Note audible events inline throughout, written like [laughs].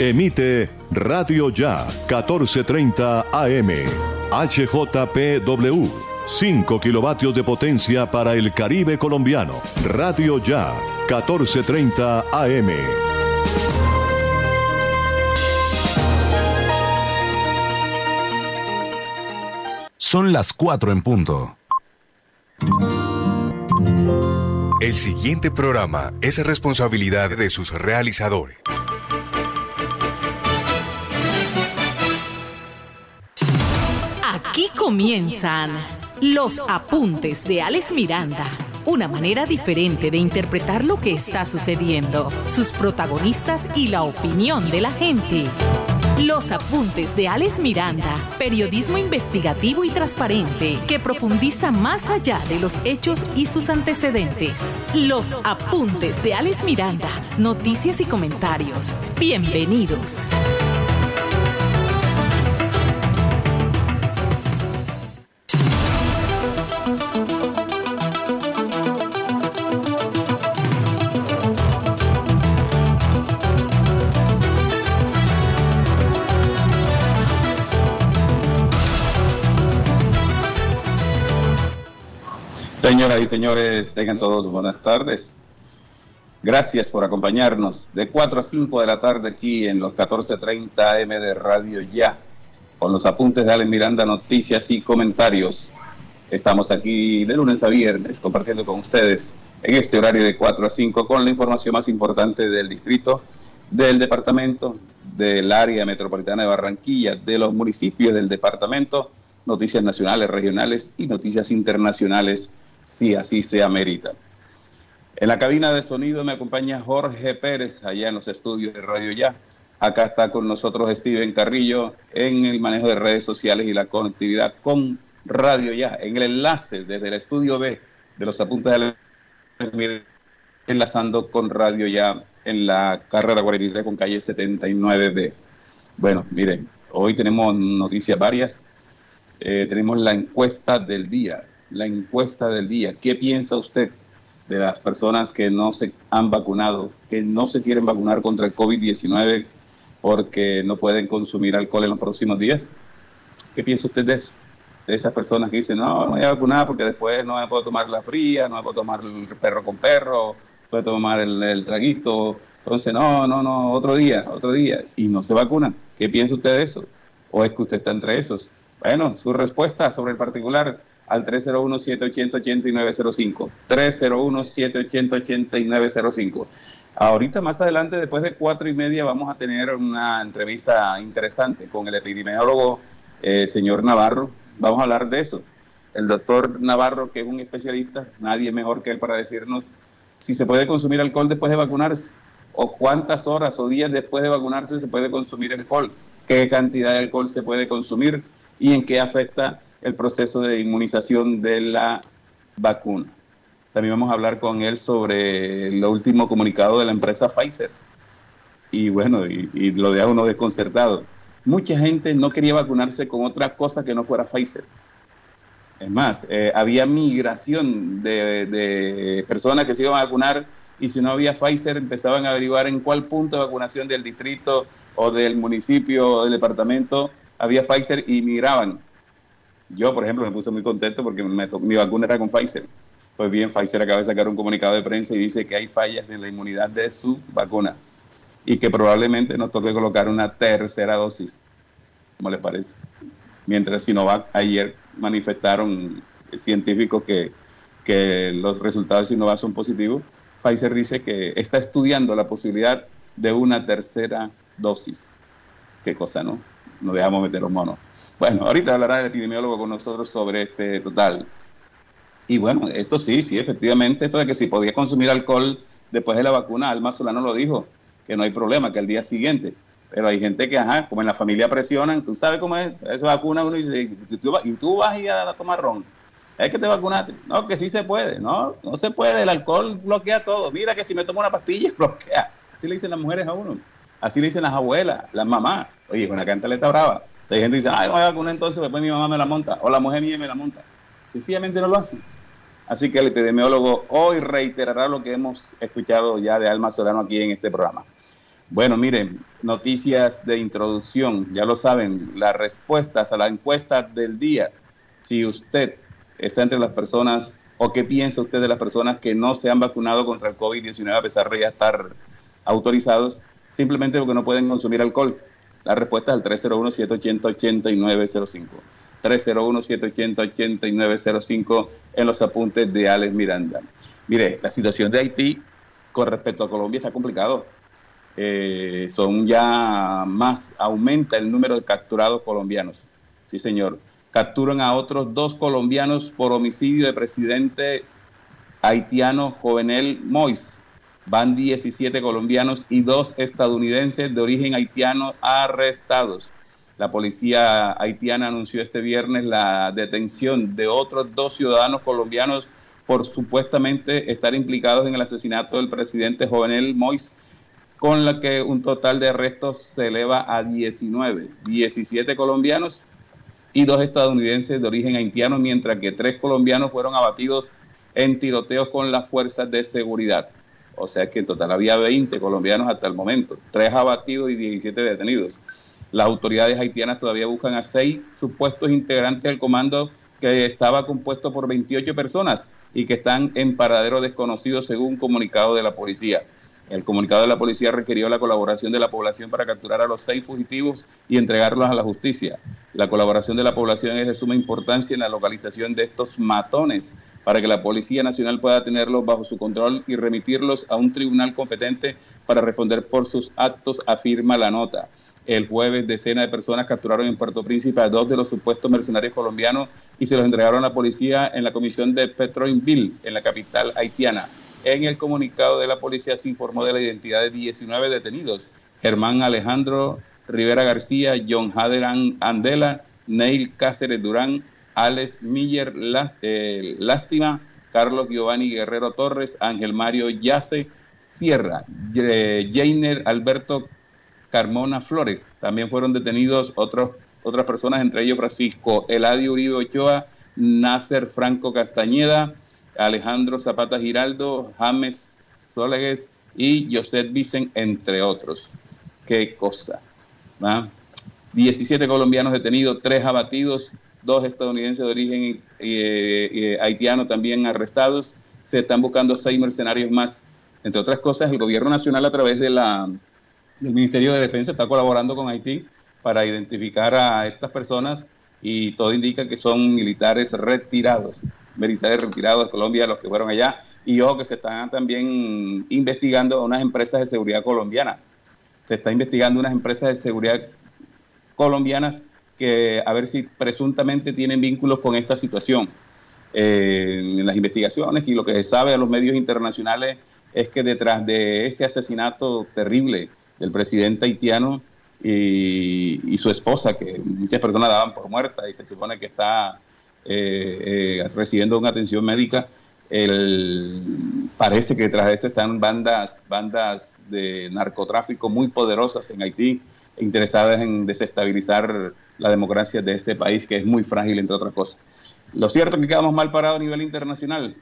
Emite Radio Ya 1430 AM. HJPW. 5 kilovatios de potencia para el Caribe colombiano. Radio Ya 1430 AM. Son las 4 en punto. El siguiente programa es responsabilidad de sus realizadores. Comienzan los apuntes de Alex Miranda. Una manera diferente de interpretar lo que está sucediendo, sus protagonistas y la opinión de la gente. Los apuntes de Alex Miranda, periodismo investigativo y transparente que profundiza más allá de los hechos y sus antecedentes. Los apuntes de Alex Miranda, noticias y comentarios. Bienvenidos. Señoras y señores, tengan todos buenas tardes. Gracias por acompañarnos de 4 a 5 de la tarde aquí en los 14:30 AM de Radio Ya, con los apuntes de Alex Miranda, noticias y comentarios. Estamos aquí de lunes a viernes compartiendo con ustedes en este horario de 4 a 5 con la información más importante del distrito, del departamento, del área metropolitana de Barranquilla, de los municipios del departamento, noticias nacionales, regionales y noticias internacionales si así se amerita. En la cabina de sonido me acompaña Jorge Pérez, allá en los estudios de Radio Ya. Acá está con nosotros Steven Carrillo en el manejo de redes sociales y la conectividad con Radio Ya, en el enlace desde el estudio B de los apuntes de la enlazando con Radio Ya en la carrera 43 con calle 79B. Bueno, miren, hoy tenemos noticias varias. Eh, tenemos la encuesta del día la encuesta del día. ¿Qué piensa usted de las personas que no se han vacunado, que no se quieren vacunar contra el COVID-19 porque no pueden consumir alcohol en los próximos días? ¿Qué piensa usted de eso? De esas personas que dicen, no, no voy a vacunar porque después no me puedo tomar la fría, no me puedo tomar el perro con perro, puedo tomar el, el traguito. Entonces, no, no, no, otro día, otro día. Y no se vacunan. ¿Qué piensa usted de eso? ¿O es que usted está entre esos? Bueno, su respuesta sobre el particular al 301-780-8905. 301-780-8905. Ahorita más adelante, después de cuatro y media, vamos a tener una entrevista interesante con el epidemiólogo eh, señor Navarro. Vamos a hablar de eso. El doctor Navarro, que es un especialista, nadie mejor que él para decirnos si se puede consumir alcohol después de vacunarse o cuántas horas o días después de vacunarse se puede consumir alcohol, qué cantidad de alcohol se puede consumir y en qué afecta el proceso de inmunización de la vacuna. También vamos a hablar con él sobre el último comunicado de la empresa Pfizer. Y bueno, y, lo deja uno desconcertado. Mucha gente no quería vacunarse con otra cosa que no fuera Pfizer. Es más, eh, había migración de, de, personas que se iban a vacunar y si no había Pfizer empezaban a averiguar en cuál punto de vacunación del distrito o del municipio o del departamento había Pfizer y migraban. Yo, por ejemplo, me puse muy contento porque mi vacuna era con Pfizer. Pues bien, Pfizer acaba de sacar un comunicado de prensa y dice que hay fallas en la inmunidad de su vacuna y que probablemente nos toque colocar una tercera dosis. ¿Cómo les parece? Mientras Sinovac ayer manifestaron científicos que, que los resultados de Sinovac son positivos, Pfizer dice que está estudiando la posibilidad de una tercera dosis. Qué cosa, ¿no? No dejamos meter los monos. Bueno, ahorita hablará el epidemiólogo con nosotros sobre este total. Y bueno, esto sí, sí, efectivamente, esto de que si podía consumir alcohol después de la vacuna, Alma Solano lo dijo, que no hay problema, que al día siguiente. Pero hay gente que, ajá, como en la familia presionan, tú sabes cómo es, esa vacuna uno dice, y tú vas a ir a tomar ron. Es que te vacunaste. No, que sí se puede. No, no se puede. El alcohol bloquea todo. Mira que si me tomo una pastilla, [laughs] bloquea. Así le dicen las mujeres a uno. Así le dicen las abuelas, las mamás. Oye, la cantaleta brava. Hay gente que dice, ay, voy a vacunar entonces, después mi mamá me la monta, o la mujer mía me la monta. Sencillamente no lo hacen. Así que el epidemiólogo hoy reiterará lo que hemos escuchado ya de Alma Solano aquí en este programa. Bueno, miren, noticias de introducción, ya lo saben, las respuestas a la encuesta del día. Si usted está entre las personas o qué piensa usted de las personas que no se han vacunado contra el COVID-19 a pesar de ya estar autorizados, simplemente porque no pueden consumir alcohol. La respuesta es al 301-780-8905. 301-780-8905 en los apuntes de Alex Miranda. Mire, la situación de Haití con respecto a Colombia está complicado. Eh, son ya más, aumenta el número de capturados colombianos. Sí, señor. Capturan a otros dos colombianos por homicidio de presidente haitiano Jovenel Mois. Van 17 colombianos y dos estadounidenses de origen haitiano arrestados. La policía haitiana anunció este viernes la detención de otros dos ciudadanos colombianos por supuestamente estar implicados en el asesinato del presidente Jovenel Mois, con la que un total de arrestos se eleva a 19, 17 colombianos y dos estadounidenses de origen haitiano, mientras que tres colombianos fueron abatidos en tiroteos con las fuerzas de seguridad. O sea que en total había 20 colombianos hasta el momento, tres abatidos y 17 detenidos. Las autoridades haitianas todavía buscan a seis supuestos integrantes del comando que estaba compuesto por 28 personas y que están en paradero desconocido según comunicado de la policía. El comunicado de la policía requirió la colaboración de la población para capturar a los seis fugitivos y entregarlos a la justicia. La colaboración de la población es de suma importancia en la localización de estos matones para que la Policía Nacional pueda tenerlos bajo su control y remitirlos a un tribunal competente para responder por sus actos, afirma la nota. El jueves, decenas de personas capturaron en Puerto Príncipe a dos de los supuestos mercenarios colombianos y se los entregaron a la policía en la comisión de Petroinville, en la capital haitiana. En el comunicado de la policía se informó de la identidad de 19 detenidos. Germán Alejandro Rivera García, John Hader Andela, Neil Cáceres Durán, Alex Miller eh, Lástima, Carlos Giovanni Guerrero Torres, Ángel Mario Yace Sierra, Jainer Alberto Carmona Flores. También fueron detenidos otros, otras personas, entre ellos Francisco Eladio Uribe Ochoa, Nasser Franco Castañeda, Alejandro Zapata Giraldo, James Solegues y José Vicen, entre otros. Qué cosa. 17 colombianos detenidos, 3 abatidos, 2 estadounidenses de origen eh, eh, haitiano también arrestados. Se están buscando 6 mercenarios más. Entre otras cosas, el gobierno nacional a través de la el Ministerio de Defensa está colaborando con Haití para identificar a estas personas y todo indica que son militares retirados, militares retirados de Colombia, los que fueron allá, y ojo que se están también investigando unas empresas de seguridad colombianas. Se está investigando unas empresas de seguridad colombianas que a ver si presuntamente tienen vínculos con esta situación. Eh, en las investigaciones y lo que se sabe a los medios internacionales es que detrás de este asesinato terrible del presidente haitiano y, su esposa, que muchas personas daban por muerta y se supone que está eh, eh, recibiendo una atención médica. Parece que de esto están bandas, bandas de narcotráfico muy poderosas en Haití, interesadas en desestabilizar la democracia de este país, que es muy frágil, entre otras cosas. Lo cierto es que quedamos mal parados a nivel internacional.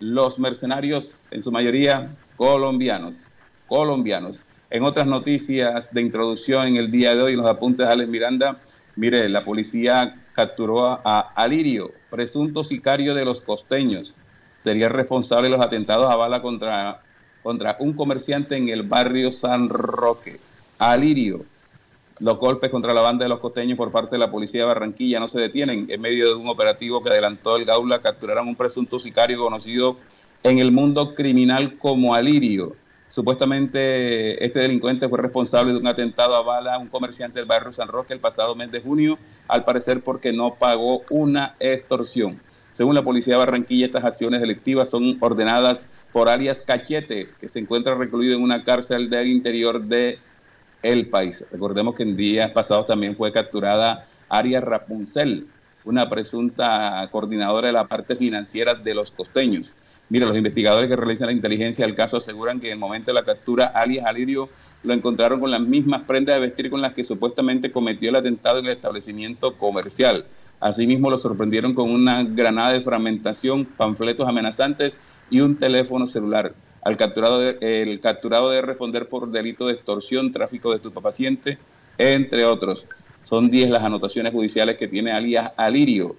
Los mercenarios, en su mayoría colombianos, colombianos. En otras noticias de introducción en el día de hoy, en los apuntes de Alex Miranda, mire, la policía capturó a Alirio, presunto sicario de los costeños. Sería responsable de los atentados a bala contra, contra un comerciante en el barrio San Roque. Alirio, los golpes contra la banda de los costeños por parte de la policía de Barranquilla no se detienen. En medio de un operativo que adelantó el Gaula, capturaron un presunto sicario conocido en el mundo criminal como Alirio. Supuestamente este delincuente fue responsable de un atentado a bala a un comerciante del barrio San Roque el pasado mes de junio, al parecer porque no pagó una extorsión. Según la policía de Barranquilla, estas acciones delictivas son ordenadas por alias Cachetes, que se encuentra recluido en una cárcel del interior de el país. Recordemos que en días pasados también fue capturada Arias Rapunzel, una presunta coordinadora de la parte financiera de los costeños. Mira, los investigadores que realizan la inteligencia del caso aseguran que en el momento de la captura, alias Alirio lo encontraron con las mismas prendas de vestir con las que supuestamente cometió el atentado en el establecimiento comercial. Asimismo, lo sorprendieron con una granada de fragmentación, panfletos amenazantes y un teléfono celular. al capturado el capturado de responder por delito de extorsión, tráfico de estupefacientes, entre otros. Son 10 las anotaciones judiciales que tiene alias Alirio.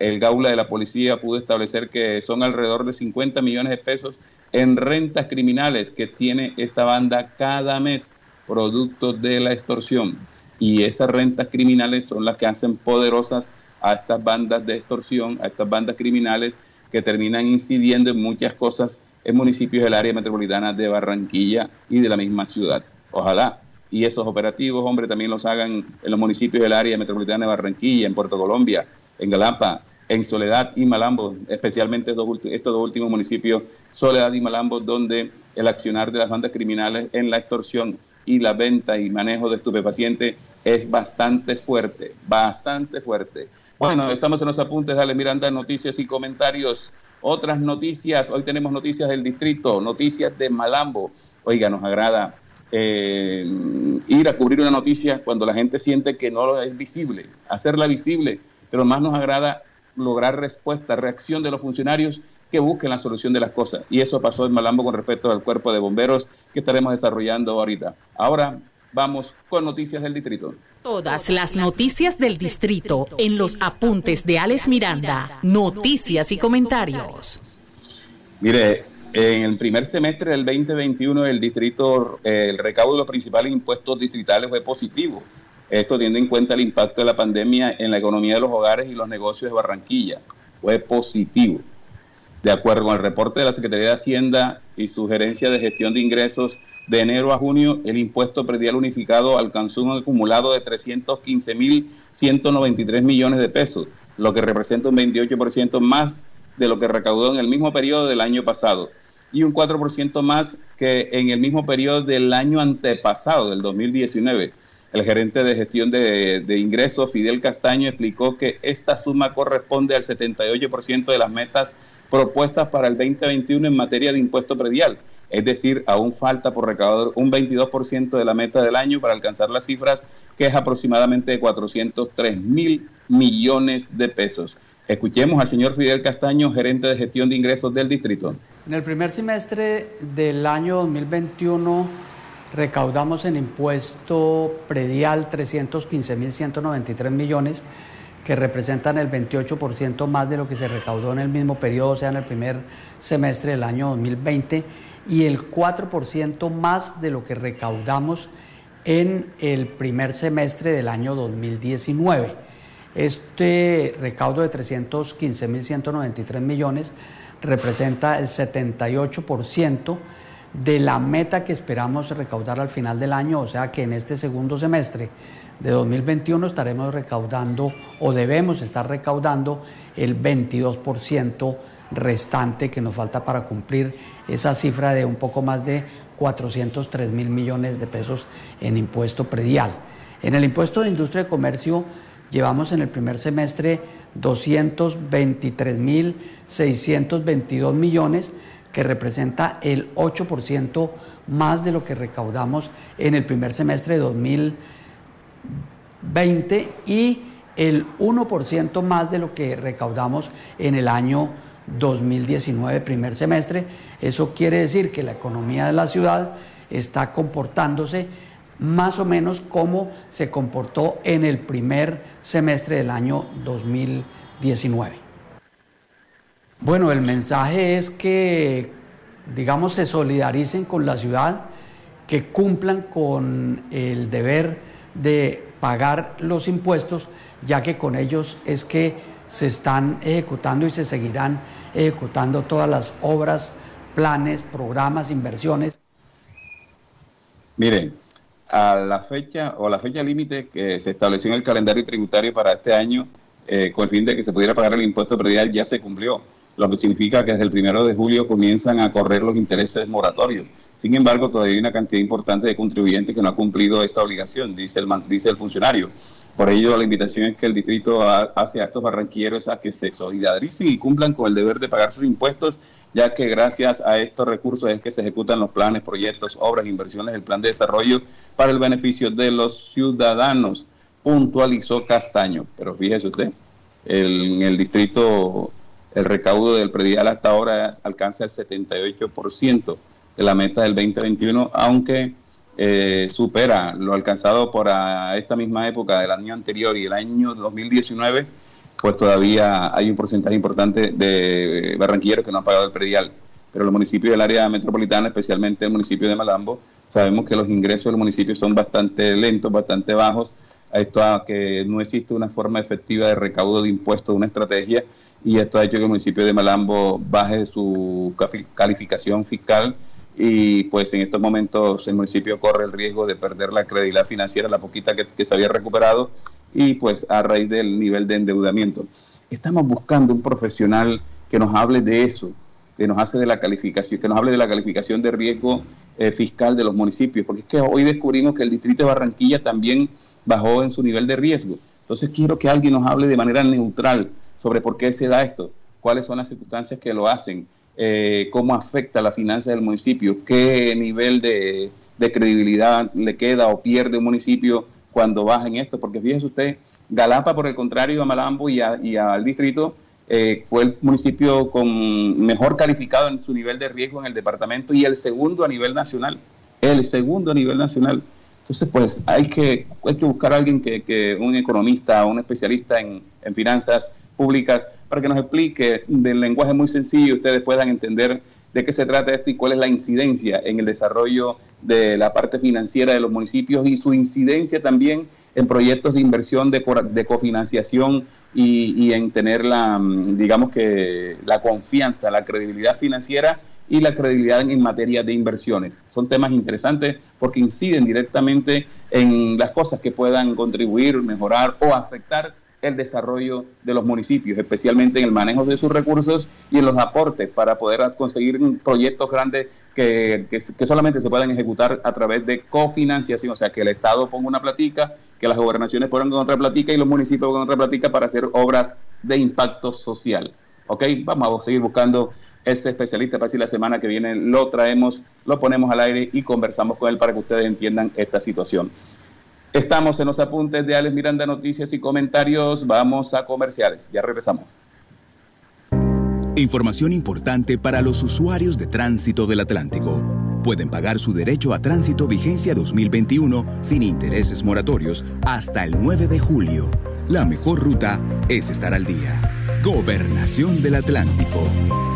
El Gaula de la policía pudo establecer que son alrededor de 50 millones de pesos en rentas criminales que tiene esta banda cada mes, producto de la extorsión. Y esas rentas criminales son las que hacen poderosas a estas bandas de extorsión, a estas bandas criminales que terminan incidiendo en muchas cosas en municipios del área metropolitana de Barranquilla y de la misma ciudad. Ojalá y esos operativos, hombre, también los hagan en los municipios del área metropolitana de Barranquilla, en Puerto Colombia, en Galapa, en Soledad y Malambo, especialmente estos dos últimos municipios, Soledad y Malambo, donde el accionar de las bandas criminales en la extorsión y la venta y manejo de estupefacientes es bastante fuerte, bastante fuerte. Bueno, estamos en los apuntes, dale Miranda, noticias y comentarios. Otras noticias, hoy tenemos noticias del distrito, noticias de Malambo. Oiga, nos agrada eh, ir a cubrir una noticia cuando la gente siente que no es visible, hacerla visible, pero más nos agrada lograr respuesta, reacción de los funcionarios que busquen la solución de las cosas. Y eso pasó en Malambo con respecto al cuerpo de bomberos que estaremos desarrollando ahorita. Ahora vamos con noticias del distrito. Todas las noticias del distrito en los apuntes de Alex Miranda, noticias y comentarios. Mire, en el primer semestre del 2021 el distrito, el recaudo de los principales impuestos distritales fue positivo esto teniendo en cuenta el impacto de la pandemia en la economía de los hogares y los negocios de Barranquilla. Fue positivo. De acuerdo con el reporte de la Secretaría de Hacienda y sugerencia de gestión de ingresos de enero a junio, el impuesto predial unificado alcanzó un acumulado de 315.193 millones de pesos, lo que representa un 28% más de lo que recaudó en el mismo periodo del año pasado y un 4% más que en el mismo periodo del año antepasado, del 2019 el gerente de gestión de, ingresos, Fidel Castaño, explicó que esta suma corresponde al 78% de las metas propuestas para el 2021 en materia de impuesto predial. Es decir, aún falta por recaudar un 22% de la meta del año para alcanzar las cifras, que es aproximadamente de 403 mil millones de pesos. Escuchemos al señor Fidel Castaño, gerente de gestión de ingresos del distrito. En el primer semestre del año 2021 recaudamos en impuesto predial 315.193 millones, que representan el 28% más de lo que se recaudó en el mismo periodo, o sea, en el primer semestre del año 2020, y el 4% más de lo que recaudamos en el primer semestre del año 2019. Este recaudo de 315.193 millones representa el 78% de la meta que esperamos recaudar al final del año, o sea que en este segundo semestre de 2021 estaremos recaudando o debemos estar recaudando el 22% restante que nos falta para cumplir esa cifra de un poco más de 403 mil millones de pesos en impuesto predial. En el impuesto de industria y comercio llevamos en el primer semestre 223 mil 622 millones que representa el 8% más de lo que recaudamos en el primer semestre de 2020 y el 1% más de lo que recaudamos en el año 2019, primer semestre. Eso quiere decir que la economía de la ciudad está comportándose más o menos como se comportó en el primer semestre del año 2019. Bueno, el mensaje es que, digamos, se solidaricen con la ciudad, que cumplan con el deber de pagar los impuestos, ya que con ellos es que se están ejecutando y se seguirán ejecutando todas las obras, planes, programas, inversiones. Miren, a la fecha o la fecha límite que se estableció en el calendario tributario para este año, eh, con el fin de que se pudiera pagar el impuesto predial, ya se cumplió lo que significa que desde el primero de julio comienzan a correr los intereses moratorios. Sin embargo, todavía hay una cantidad importante de contribuyentes que no ha cumplido esta obligación, dice el, dice el funcionario. Por ello, la invitación es que el distrito hace a estos barranquilleros a que se solidaricen y cumplan con el deber de pagar sus impuestos, ya que gracias a estos recursos es que se ejecutan los planes, proyectos, obras, inversiones, el plan de desarrollo para el beneficio de los ciudadanos, puntualizó Castaño. Pero fíjese usted, en el distrito el recaudo del predial hasta ahora alcanza el 78%, de la meta del 2021, aunque eh, supera lo alcanzado por esta misma época del año anterior y el año 2019, pues todavía hay un porcentaje importante de barranquilleros que no han pagado el predial. Pero los municipios del área metropolitana, especialmente el municipio de Malambo, sabemos que los ingresos del municipio son bastante lentos, bastante bajos. Esto a que no existe una forma efectiva de recaudo de impuestos, una estrategia, y esto ha hecho que el municipio de Malambo baje su calificación fiscal y pues en estos momentos el municipio corre el riesgo de perder la credibilidad financiera, la poquita que, se había recuperado y pues a raíz del nivel de endeudamiento. Estamos buscando un profesional que nos hable de eso, que nos hace de la calificación, que nos hable de la calificación de riesgo eh, fiscal de los municipios, porque es que hoy descubrimos que el distrito de Barranquilla también bajó en su nivel de riesgo. Entonces quiero que alguien nos hable de manera neutral sobre por qué se da esto, cuáles son las circunstancias que lo hacen, eh, cómo afecta la finanza del municipio, qué nivel de, credibilidad le queda o pierde un municipio cuando baja en esto, porque fíjese usted, Galapa, por el contrario, a Malambo y, y al distrito, eh, fue el municipio con mejor calificado en su nivel de riesgo en el departamento y el segundo a nivel nacional. El segundo a nivel nacional. Entonces, pues hay que, hay que buscar a alguien que, un economista, un especialista en, en finanzas públicas, para que nos explique del lenguaje muy sencillo, ustedes puedan entender de qué se trata esto y cuál es la incidencia en el desarrollo de la parte financiera de los municipios y su incidencia también en proyectos de inversión de, de cofinanciación y, en tener la, mm, digamos que la confianza, la credibilidad financiera y la credibilidad en, materia de inversiones. Son temas interesantes porque inciden directamente en las cosas que puedan contribuir, mejorar o afectar el desarrollo de los municipios, especialmente en el manejo de sus recursos y en los aportes para poder conseguir proyectos grandes que, que, solamente se puedan ejecutar a través de cofinanciación, o sea, que el Estado ponga una platica, que las gobernaciones pongan otra platica y los municipios pongan otra platica para hacer obras de impacto social. ¿Ok? Vamos a seguir buscando ese especialista para si la semana que viene lo traemos, lo ponemos al aire y conversamos con él para que ustedes entiendan esta situación. Estamos en los apuntes de Alex Miranda, noticias y comentarios. Vamos a comerciales. Ya regresamos. Información importante para los usuarios de tránsito del Atlántico. Pueden pagar su derecho a tránsito vigencia 2021 sin intereses moratorios hasta el 9 de julio. La mejor ruta es estar al día. Gobernación del Atlántico.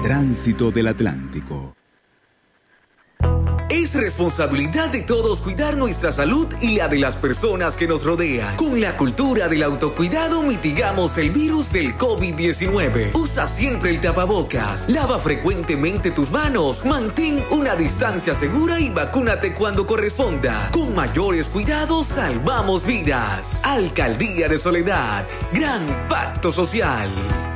Tránsito del Atlántico. Es responsabilidad de todos cuidar nuestra salud y la de las personas que nos rodean. Con la cultura del autocuidado mitigamos el virus del COVID-19. Usa siempre el tapabocas, lava frecuentemente tus manos, mantén una distancia segura y vacúnate cuando corresponda. Con mayores cuidados salvamos vidas. Alcaldía de Soledad, gran pacto social.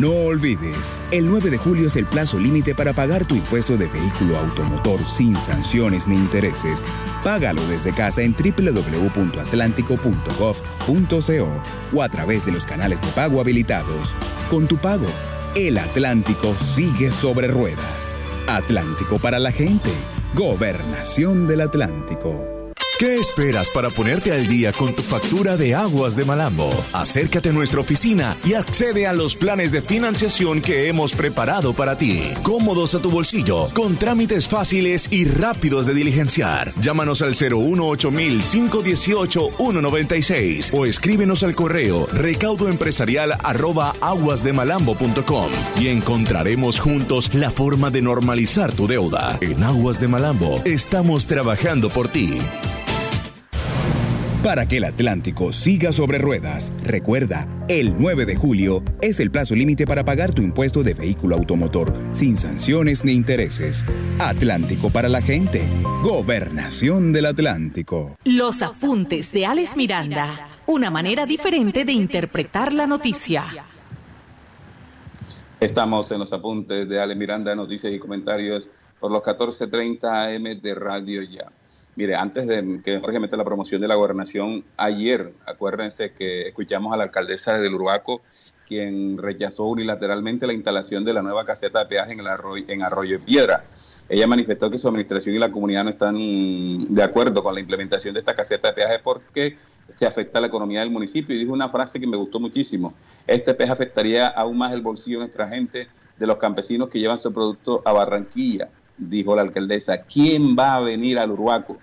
No olvides, el 9 de julio es el plazo límite para pagar tu impuesto de vehículo automotor sin sanciones ni intereses. Págalo desde casa en www.atlántico.gov.co o a través de los canales de pago habilitados. Con tu pago, el Atlántico sigue sobre ruedas. Atlántico para la gente. Gobernación del Atlántico. ¿Qué esperas para ponerte al día con tu factura de aguas de Malambo? Acércate a nuestra oficina y accede a los planes de financiación que hemos preparado para ti. Cómodos a tu bolsillo, con trámites fáciles y rápidos de diligenciar. Llámanos al 018 518 196 o escríbenos al correo recaudoempresarial aguasdemalambo.com y encontraremos juntos la forma de normalizar tu deuda. En Aguas de Malambo estamos trabajando por ti. Para que el Atlántico siga sobre ruedas, recuerda, el 9 de julio es el plazo límite para pagar tu impuesto de vehículo automotor, sin sanciones ni intereses. Atlántico para la gente. Gobernación del Atlántico. Los apuntes de Alex Miranda. Una manera diferente de interpretar la noticia. Estamos en los apuntes de Alex Miranda, noticias y comentarios por los 14:30 AM de Radio Ya. Mire, antes de que Jorge meta la promoción de la gobernación, ayer, acuérdense que escuchamos a la alcaldesa del Urbaco, quien rechazó unilateralmente la instalación de la nueva caseta de peaje en, el arroyo, en Arroyo Piedra. Ella manifestó que su administración y la comunidad no están de acuerdo con la implementación de esta caseta de peaje porque se afecta a la economía del municipio. Y dijo una frase que me gustó muchísimo. Este peaje afectaría aún más el bolsillo de nuestra gente de los campesinos que llevan su producto a Barranquilla, dijo la alcaldesa. ¿Quién va a venir al Uruaco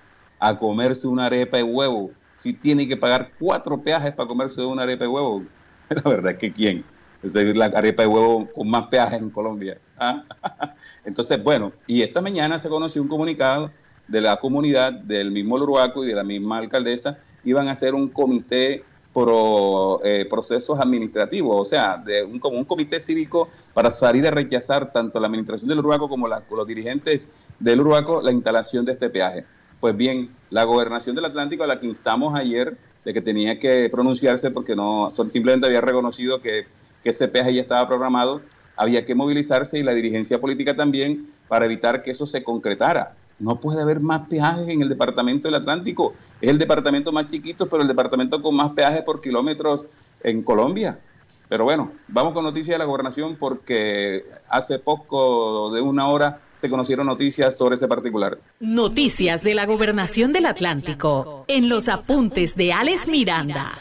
a comerse una arepa de huevo si tiene que pagar cuatro peajes para comerse una arepa de huevo? [laughs] La verdad es que quién. Es la arepa de huevo con más peajes en Colombia. ¿ah? [laughs] Entonces, bueno, y esta mañana se conoció un comunicado de la comunidad, del mismo Uruaco y de la misma alcaldesa, iban a hacer un comité pro eh, procesos administrativos, o sea, de un, como un comité cívico para salir a rechazar tanto la administración del Uruguaco como los dirigentes del Uruguaco la instalación de este peaje. Pues bien, la gobernación del Atlántico a la que instamos ayer de que tenía que pronunciarse porque no simplemente había reconocido que, que ese peaje ya estaba programado, había que movilizarse y la dirigencia política también para evitar que eso se concretara. No puede haber más peajes en el departamento del Atlántico. Es el departamento más chiquito, pero el departamento con más peajes por kilómetros en Colombia. Pero bueno, vamos con noticias de la gobernación porque hace poco de una hora se conocieron noticias sobre ese particular. Noticias de la gobernación del Atlántico en los apuntes de Alex Miranda.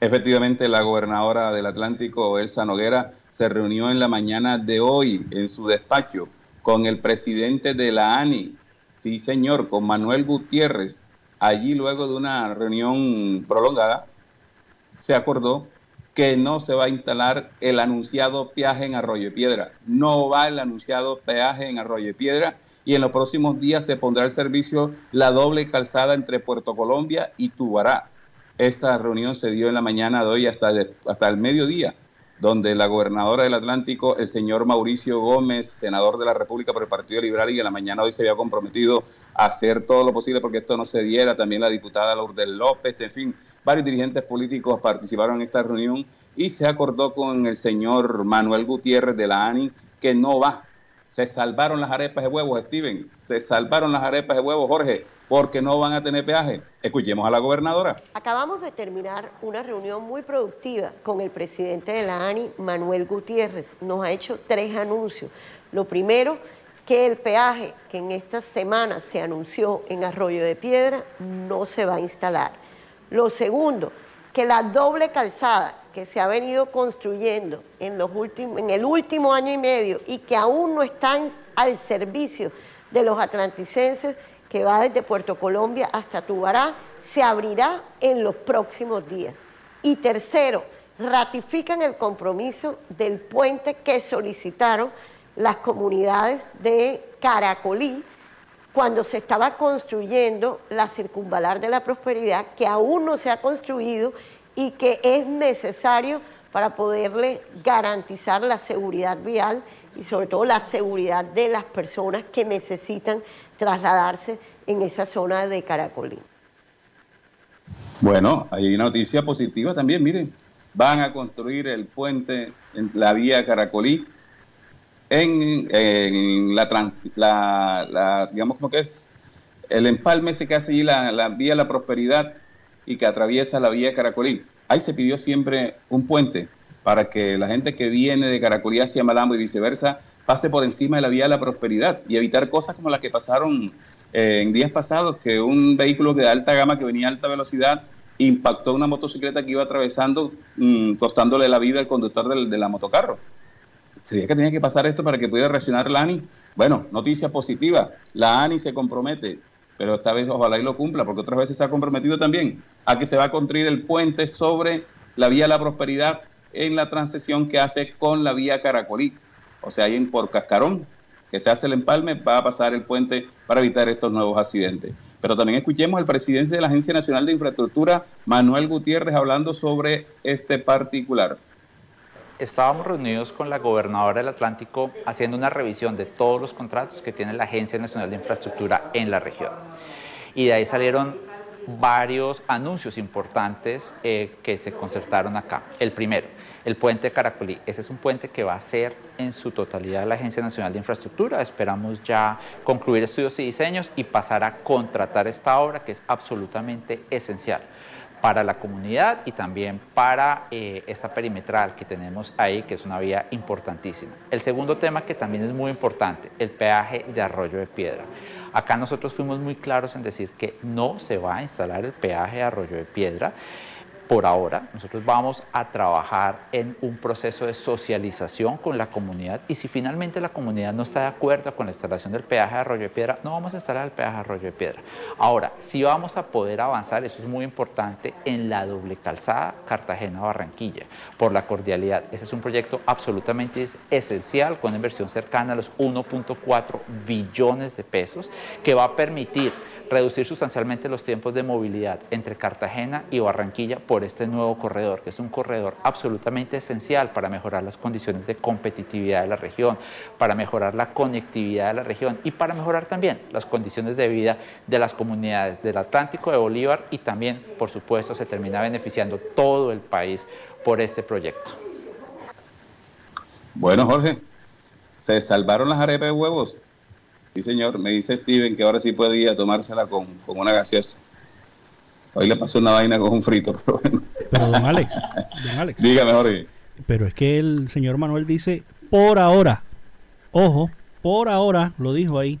Efectivamente, la gobernadora del Atlántico, Elsa Noguera, se reunió en la mañana de hoy en su despacho con el presidente de la ANI, sí señor, con Manuel Gutiérrez, allí luego de una reunión prolongada, se acordó que no se va a instalar el anunciado peaje en Arroyo de Piedra. No va el anunciado peaje en Arroyo de Piedra y en los próximos días se pondrá el servicio la doble calzada entre Puerto Colombia y Tubará. Esta reunión se dio en la mañana de hoy hasta, hasta el mediodía donde la gobernadora del Atlántico, el señor Mauricio Gómez, senador de la República por el Partido Liberal, y en la mañana hoy se había comprometido a hacer todo lo posible porque esto no se diera, también la diputada Lourdes López, en fin, varios dirigentes políticos participaron en esta reunión y se acordó con el señor Manuel Gutiérrez de la ANI que no va se salvaron las arepas de huevos, Steven. Se salvaron las arepas de huevos, Jorge, porque no van a tener peaje. Escuchemos a la gobernadora. Acabamos de terminar una reunión muy productiva con el presidente de la ANI, Manuel Gutiérrez. Nos ha hecho tres anuncios. Lo primero, que el peaje que en esta semana se anunció en Arroyo de Piedra no se va a instalar. Lo segundo, que la doble calzada que se ha venido construyendo en, los últimos, en el último año y medio y que aún no está al servicio de los atlanticenses, que va desde Puerto Colombia hasta Tubará, se abrirá en los próximos días. Y tercero, ratifican el compromiso del puente que solicitaron las comunidades de Caracolí cuando se estaba construyendo la circunvalar de la prosperidad, que aún no se ha construido y que es necesario para poderle garantizar la seguridad vial y sobre todo la seguridad de las personas que necesitan trasladarse en esa zona de Caracolí. Bueno, hay una noticia positiva también, miren, van a construir el puente en la vía Caracolí en, la, trans, la, digamos como que es el empalme ese que hace allí la, la vía La Prosperidad y que atraviesa la vía Caracolí. Ahí se pidió siempre un puente para que la gente que viene de Caracolí hacia Malambo y viceversa pase por encima de la vía de la prosperidad y evitar cosas como las que pasaron eh, en días pasados, que un vehículo de alta gama que venía a alta velocidad impactó una motocicleta que iba atravesando, mm, costándole la vida al conductor del, de la motocarro. Se que tenía que pasar esto para que pudiera reaccionar la ANI. Bueno, noticia positiva, la ANI se compromete pero esta vez ojalá y lo cumpla, porque otras veces se ha comprometido también a que se va a construir el puente sobre la vía La Prosperidad en la transición que hace con la vía Caracolí. O sea, ahí en por Cascarón, que se hace el empalme, va a pasar el puente para evitar estos nuevos accidentes. Pero también escuchemos al presidente de la Agencia Nacional de Infraestructura, Manuel Gutiérrez, hablando sobre este particular estábamos reunidos con la gobernadora del Atlántico haciendo una revisión de todos los contratos que tiene la Agencia Nacional de Infraestructura en la región. Y de ahí salieron varios anuncios importantes eh, que se concertaron acá. El primero, el puente Caracolí. Ese es un puente que va a ser en su totalidad la Agencia Nacional de Infraestructura. Esperamos ya concluir estudios y diseños y pasar a contratar esta obra que es absolutamente esencial para la comunidad y también para eh, esta perimetral que tenemos ahí, que es una vía importantísima. El segundo tema que también es muy importante, el peaje de Arroyo de Piedra. Acá nosotros fuimos muy claros en decir que no se va a instalar el peaje de Arroyo de Piedra por ahora, nosotros vamos a trabajar en un proceso de socialización con la comunidad y si finalmente la comunidad no está de acuerdo con la instalación del peaje de Arroyo de Piedra, no vamos a instalar el peaje de Arroyo de Piedra. Ahora, sí vamos a poder avanzar, eso es muy importante, en la doble calzada Cartagena-Barranquilla, por la cordialidad. Ese es un proyecto absolutamente esencial con una inversión cercana a los 1.4 billones de pesos que va a permitir reducir sustancialmente los tiempos de movilidad entre Cartagena y Barranquilla por este nuevo corredor, que es un corredor absolutamente esencial para mejorar las condiciones de competitividad de la región, para mejorar la conectividad de la región y para mejorar también las condiciones de vida de las comunidades del Atlántico de Bolívar y también, por supuesto, se termina beneficiando todo el país por este proyecto. Bueno, Jorge, se salvaron las arepas de huevos. Sí, señor. Me dice Steven que ahora sí podía tomársela con, una gaseosa. Hoy le pasó una vaina con un frito, [laughs] pero bueno. Pero don Alex, don Alex. Dígame, Jorge. Pero es que el señor Manuel dice, por ahora, ojo, por ahora, lo dijo ahí,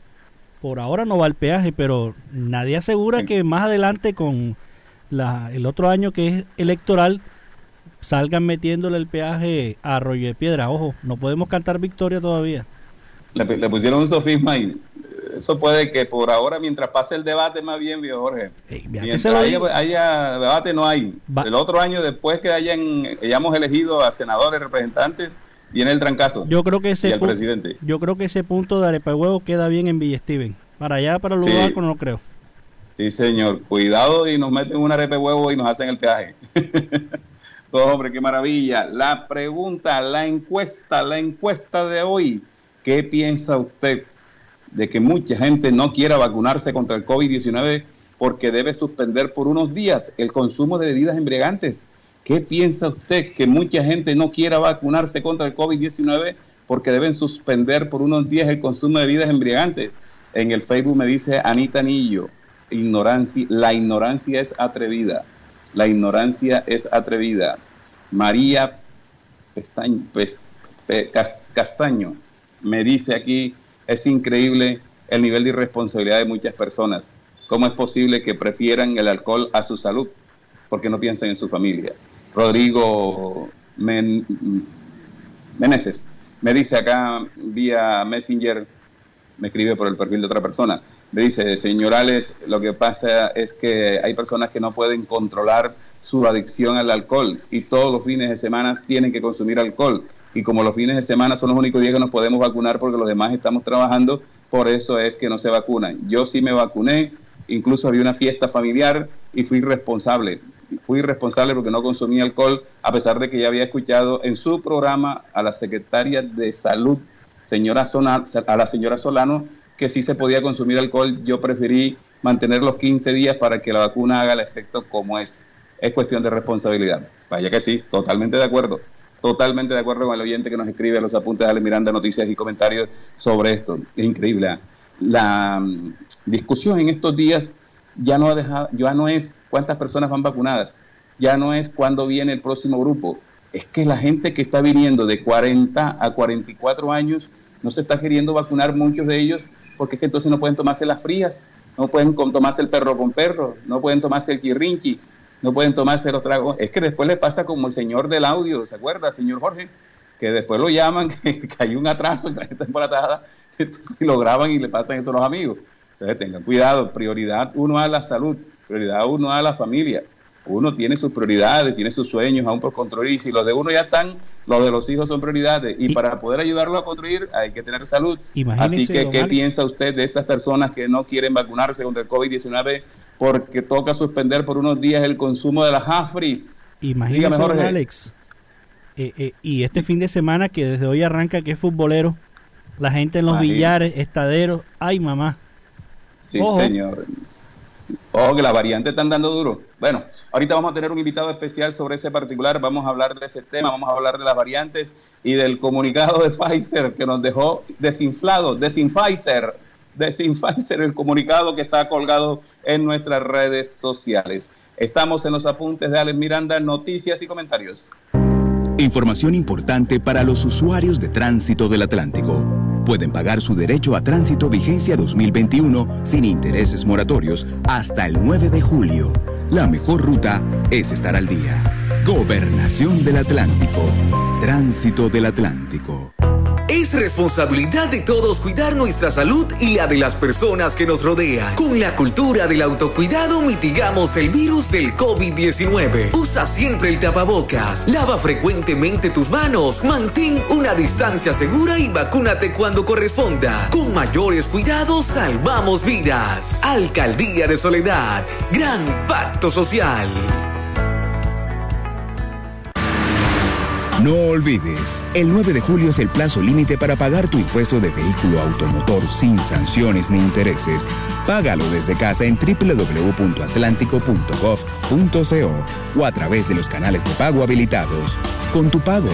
por ahora no va el peaje, pero nadie asegura que más adelante con la, el otro año que es electoral salgan metiéndole el peaje a Arroyo de Piedra. Ojo, no podemos cantar victoria todavía le, pusieron un sofisma y eso puede que por ahora, mientras pase el debate, más bien, viejo Jorge. mientras haya, debate, no hay. El otro año, después que hayan, hayamos elegido a senadores, representantes, viene el trancazo. Yo creo que ese, presidente. Yo creo que ese punto de arepa huevo queda bien en Villa Steven. Para allá, para el lugar, no creo. Sí, señor. Cuidado y nos meten una arepa huevo y nos hacen el peaje. [laughs] oh, hombre, qué maravilla. La pregunta, la encuesta, la encuesta de hoy ¿Qué piensa usted de que mucha gente no quiera vacunarse contra el COVID-19 porque debe suspender por unos días el consumo de bebidas embriagantes? ¿Qué piensa usted que mucha gente no quiera vacunarse contra el COVID-19 porque deben suspender por unos días el consumo de bebidas embriagantes? En el Facebook me dice Anita Anillo, ignorancia, la ignorancia es atrevida. La ignorancia es atrevida. María Castaño, me dice aquí, es increíble el nivel de irresponsabilidad de muchas personas. ¿Cómo es posible que prefieran el alcohol a su salud? Porque no piensan en su familia. Rodrigo Men Meneses me dice acá vía Messenger, me escribe por el perfil de otra persona, me dice, señorales, lo que pasa es que hay personas que no pueden controlar su adicción al alcohol y todos los fines de semana tienen que consumir alcohol y como los fines de semana son los únicos días que nos podemos vacunar porque los demás estamos trabajando, por eso es que no se vacunan. Yo sí me vacuné, incluso había una fiesta familiar y fui responsable. Fui responsable porque no consumí alcohol, a pesar de que ya había escuchado en su programa a la secretaria de salud, señora a la señora Solano, que sí se podía consumir alcohol. Yo preferí mantener los 15 días para que la vacuna haga el efecto como es. Es cuestión de responsabilidad. Vaya que sí, totalmente de acuerdo. Totalmente de acuerdo con el oyente que nos escribe los apuntes de Ale Miranda, noticias y comentarios sobre esto. Es increíble. La mm, discusión en estos días ya no, ha dejado, ya no es cuántas personas van vacunadas, ya no es cuándo viene el próximo grupo. Es que la gente que está viniendo de 40 a 44 años no se está queriendo vacunar muchos de ellos porque es que entonces no pueden tomarse las frías, no pueden tomarse el perro con perro, no pueden tomarse el quirrinqui, no pueden tomarse los tragos. Es que después le pasa como el señor del audio, ¿se acuerda, señor Jorge? Que después lo llaman, [laughs] que, hay un atraso, que la gente embaratada, [laughs] entonces lo graban y le pasan eso a los amigos. Entonces tengan cuidado, prioridad uno a la salud, prioridad uno a la familia. Uno tiene sus prioridades, tiene sus sueños aún por construir, y si los de uno ya están, los de los hijos son prioridades. Y, para poder ayudarlo a construir hay que tener salud. Así que, ¿qué piensa usted de esas personas que no quieren vacunarse contra el COVID-19 porque toca suspender por unos días el consumo de las AFRIS. Imagínese, Alex. Eh, eh, y este fin de semana que desde hoy arranca que es futbolero, la gente en los billares, estaderos, ay mamá. Sí, señor. Ojo que la variante están dando duro. Bueno, ahorita vamos a tener un invitado especial sobre ese particular, vamos a hablar de ese tema, vamos a hablar de las variantes y del comunicado de [laughs] Pfizer que nos dejó desinflado, Pfizer, el comunicado que está colgado en nuestras redes sociales. Estamos en los apuntes de Alex Miranda, noticias y comentarios. Información importante para los usuarios de tránsito del Atlántico. Pueden pagar su derecho a tránsito vigencia 2021 sin intereses moratorios hasta el 9 de julio. La mejor ruta es estar al día. Gobernación del Atlántico. Tránsito del Atlántico. Es responsabilidad de todos cuidar nuestra salud y la de las personas que nos rodean. Con la cultura del autocuidado mitigamos el virus del COVID-19. Usa siempre el tapabocas, lava frecuentemente tus manos, mantén una distancia segura y vacúnate cuando corresponda. Con mayores cuidados salvamos vidas. Alcaldía de Soledad, gran pacto social. No olvides, el 9 de julio es el plazo límite para pagar tu impuesto de vehículo automotor sin sanciones ni intereses. Págalo desde casa en www.atlántico.gov.co o a través de los canales de pago habilitados. Con tu pago,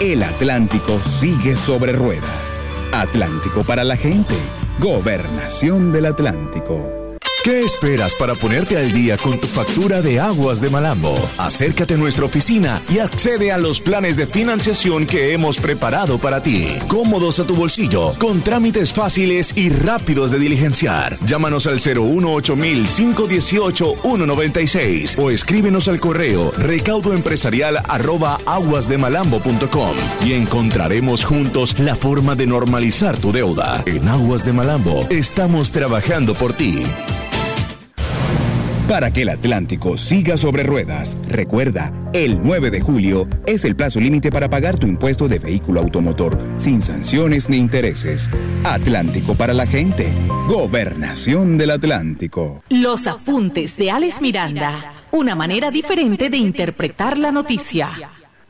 el Atlántico sigue sobre ruedas. Atlántico para la gente. Gobernación del Atlántico. ¿Qué esperas para ponerte al día con tu factura de aguas de Malambo? Acércate a nuestra oficina y accede a los planes de financiación que hemos preparado para ti. Cómodos a tu bolsillo, con trámites fáciles y rápidos de diligenciar. Llámanos al 018 518 196 o escríbenos al correo recaudoempresarial aguasdemalambo.com y encontraremos juntos la forma de normalizar tu deuda. En Aguas de Malambo estamos trabajando por ti. Para que el Atlántico siga sobre ruedas, recuerda, el 9 de julio es el plazo límite para pagar tu impuesto de vehículo automotor sin sanciones ni intereses. Atlántico para la gente. Gobernación del Atlántico. Los apuntes de Alex Miranda. Una manera diferente de interpretar la noticia.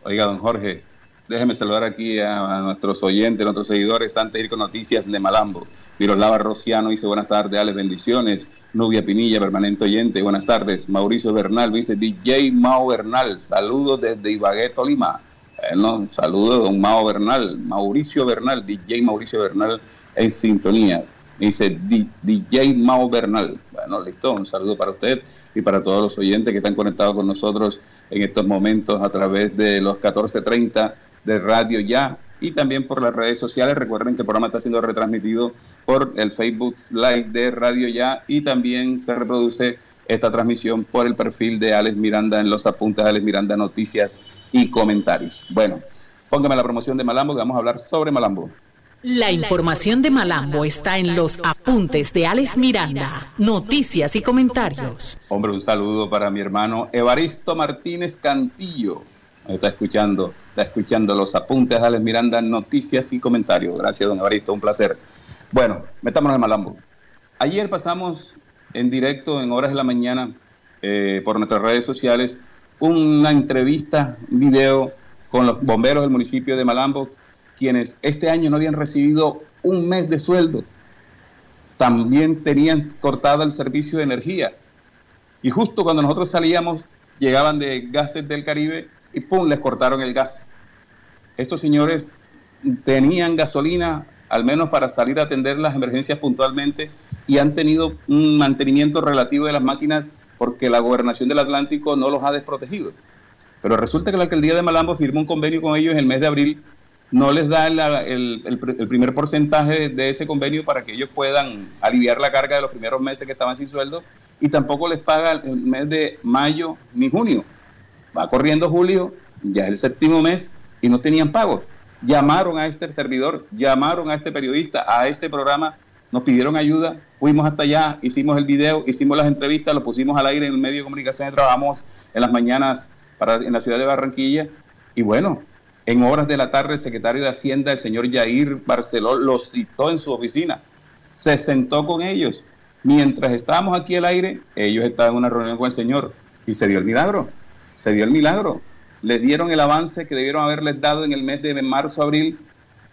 Oiga, don Jorge, déjeme saludar aquí a, nuestros oyentes, a nuestros seguidores, antes de ir con noticias de Malambo. Miroslava Rociano dice buenas tardes, Alex, bendiciones. Nubia Pinilla, permanente oyente, buenas tardes. Mauricio Bernal dice DJ Mao Bernal, saludos desde Ibagué, Tolima. Bueno, saludos, don Mao Bernal, Mauricio Bernal, DJ Mauricio Bernal en sintonía. Dice DJ Mao Bernal. Bueno, listo, un saludo para usted y para todos los oyentes que están conectados con nosotros en estos momentos a través de los 1430 de Radio Ya y también por las redes sociales. Recuerden que el programa está siendo retransmitido por el Facebook Live de Radio Ya y también se reproduce esta transmisión por el perfil de Alex Miranda en los apuntes de Alex Miranda Noticias y Comentarios. Bueno, póngame la promoción de Malambo que vamos a hablar sobre Malambo. La información de Malambo está en los apuntes de Alex Miranda, noticias y comentarios. Hombre, un saludo para mi hermano Evaristo Martínez Cantillo. Me está escuchando Está escuchando los apuntes Alex Miranda, noticias y comentarios. Gracias, don Evaristo, un placer. Bueno, metámonos en Malambo. Ayer pasamos en directo, en horas de la mañana, eh, por nuestras redes sociales, una entrevista, video con los bomberos del municipio de Malambo, quienes este año no habían recibido un mes de sueldo. También tenían cortado el servicio de energía. Y justo cuando nosotros salíamos, llegaban de gases del Caribe y ¡pum! les cortaron el gas. Estos señores tenían gasolina al menos para salir a atender las emergencias puntualmente y han tenido un mantenimiento relativo de las máquinas porque la gobernación del Atlántico no los ha desprotegido. Pero resulta que la alcaldía de Malambo firmó un convenio con ellos en el mes de abril, no les da el, primer porcentaje de ese convenio para que ellos puedan aliviar la carga de los primeros meses que estaban sin sueldo y tampoco les paga el mes de mayo ni junio va corriendo julio, ya el séptimo mes y no tenían pago. Llamaron a este servidor, llamaron a este periodista, a este programa, nos pidieron ayuda, fuimos hasta allá, hicimos el video, hicimos las entrevistas, lo pusimos al aire en el medio de comunicación, trabajamos en las mañanas para, en la ciudad de Barranquilla y bueno, en horas de la tarde el secretario de Hacienda, el señor Yair Barceló, los citó en su oficina, se sentó con ellos. Mientras estábamos aquí al aire, ellos estaban en una reunión con el señor y se dio el milagro se dio el milagro. Les dieron el avance que debieron haberles dado en el mes de marzo, abril,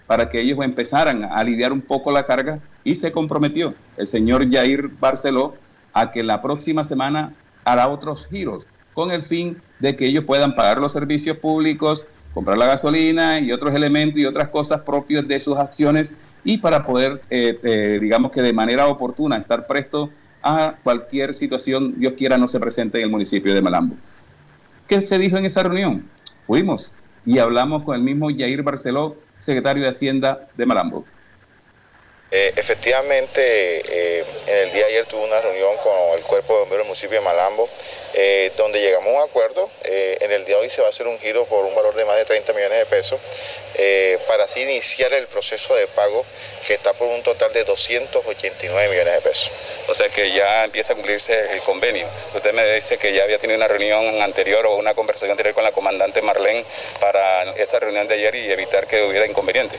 para que ellos empezaran a aliviar un poco la carga y se comprometió el señor Jair Barceló a que la próxima semana hará otros giros con el fin de que ellos puedan pagar los servicios públicos, comprar la gasolina y otros elementos y otras cosas propias de sus acciones y para poder, eh, eh, digamos que de manera oportuna, estar presto a cualquier situación, Dios quiera, no se presente en el municipio de Malambo. ¿Qué se dijo en esa reunión? Fuimos y hablamos con el mismo Jair Barceló, secretario de Hacienda de Malambo. Eh, efectivamente, eh, en el día de ayer tuve una reunión con el Cuerpo de Bomberos del municipio de Malambo, eh, donde llegamos a un acuerdo. en el día de hoy se va a hacer un giro por un valor de más de 30 millones de pesos para así iniciar el proceso de pago que está por un total de 289 millones de pesos. O sea que ya empieza a cumplirse el convenio. Usted me dice que ya había tenido una reunión anterior o una conversación anterior con la comandante Marlene para esa reunión de ayer y evitar que hubiera inconveniente.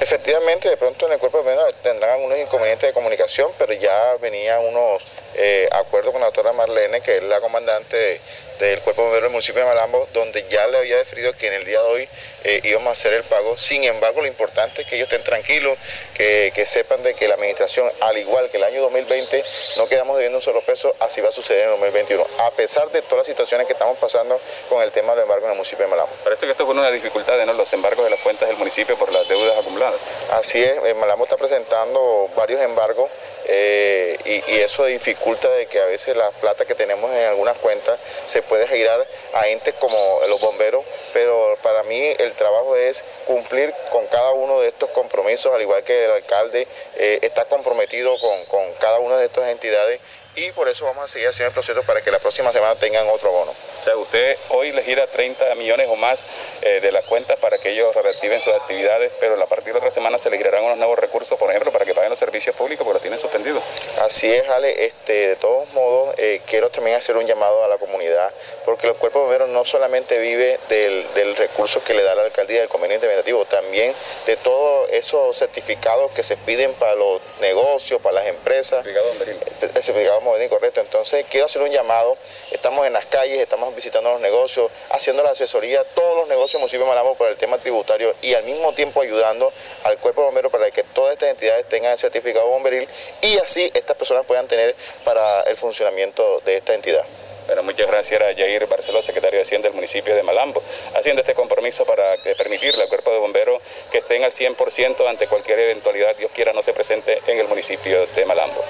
Efectivamente, de pronto en el cuerpo de bomberos tendrán algunos inconvenientes de comunicación, pero ya venían unos eh, acuerdos con la doctora Marlene, que es la comandante del Cuerpo de Bomberos del municipio de Malambo, donde ya le había definido que en el día de hoy eh, íbamos a hacer el pago. Sin embargo, lo importante es que ellos estén tranquilos, que, sepan de que la administración, al igual que el año 2020, no quedamos debiendo un solo peso, así va a suceder en el 2021, a pesar de todas las situaciones que estamos pasando con el tema del embargo en el municipio de Malambo. Parece que esto fue una de las dificultades, ¿no? Los embargos de las cuentas del municipio por las deudas acumuladas. Así es, eh, Malambo está presentando varios embargos eh, y, eso dificulta de que a veces la plata que tenemos en algunas cuentas se puede girar a entes como los bomberos, pero para mí el trabajo es cumplir con cada uno de estos compromisos, al igual que el alcalde eh, está comprometido con, con cada una de estas entidades y por eso vamos a seguir haciendo el proceso para que la próxima semana tengan otro bono. O sea, usted hoy le gira 30 millones o más eh, de las cuentas para que ellos reactiven sus actividades, pero a partir de otra semana se le girarán unos nuevos recursos, por ejemplo, para que paguen los servicios públicos porque los tienen suspendidos. Así es, Ale. Este, de todos modos, eh, quiero también hacer un llamado a la comunidad, porque los cuerpos bomberos no solamente vive del, recurso que le da la alcaldía del convenio interventivo, también de todos esos certificados que se piden para los negocios, para las empresas. El certificado bomberil, correcto. Entonces, quiero hacer un llamado. Estamos en las calles, estamos visitando los negocios, haciendo la asesoría a todos los negocios del municipio de Malambo por el tema tributario y al mismo tiempo ayudando al cuerpo de bomberos para que todas estas entidades tengan el certificado bomberil y así estas personas puedan tener para el funcionamiento de esta entidad. Bueno, muchas gracias a Jair Barceló, secretario de Hacienda del municipio de Malambo, haciendo este compromiso para permitirle al cuerpo de bomberos que estén al 100% ante cualquier eventualidad, Dios quiera, no se presente en el municipio de Malambo.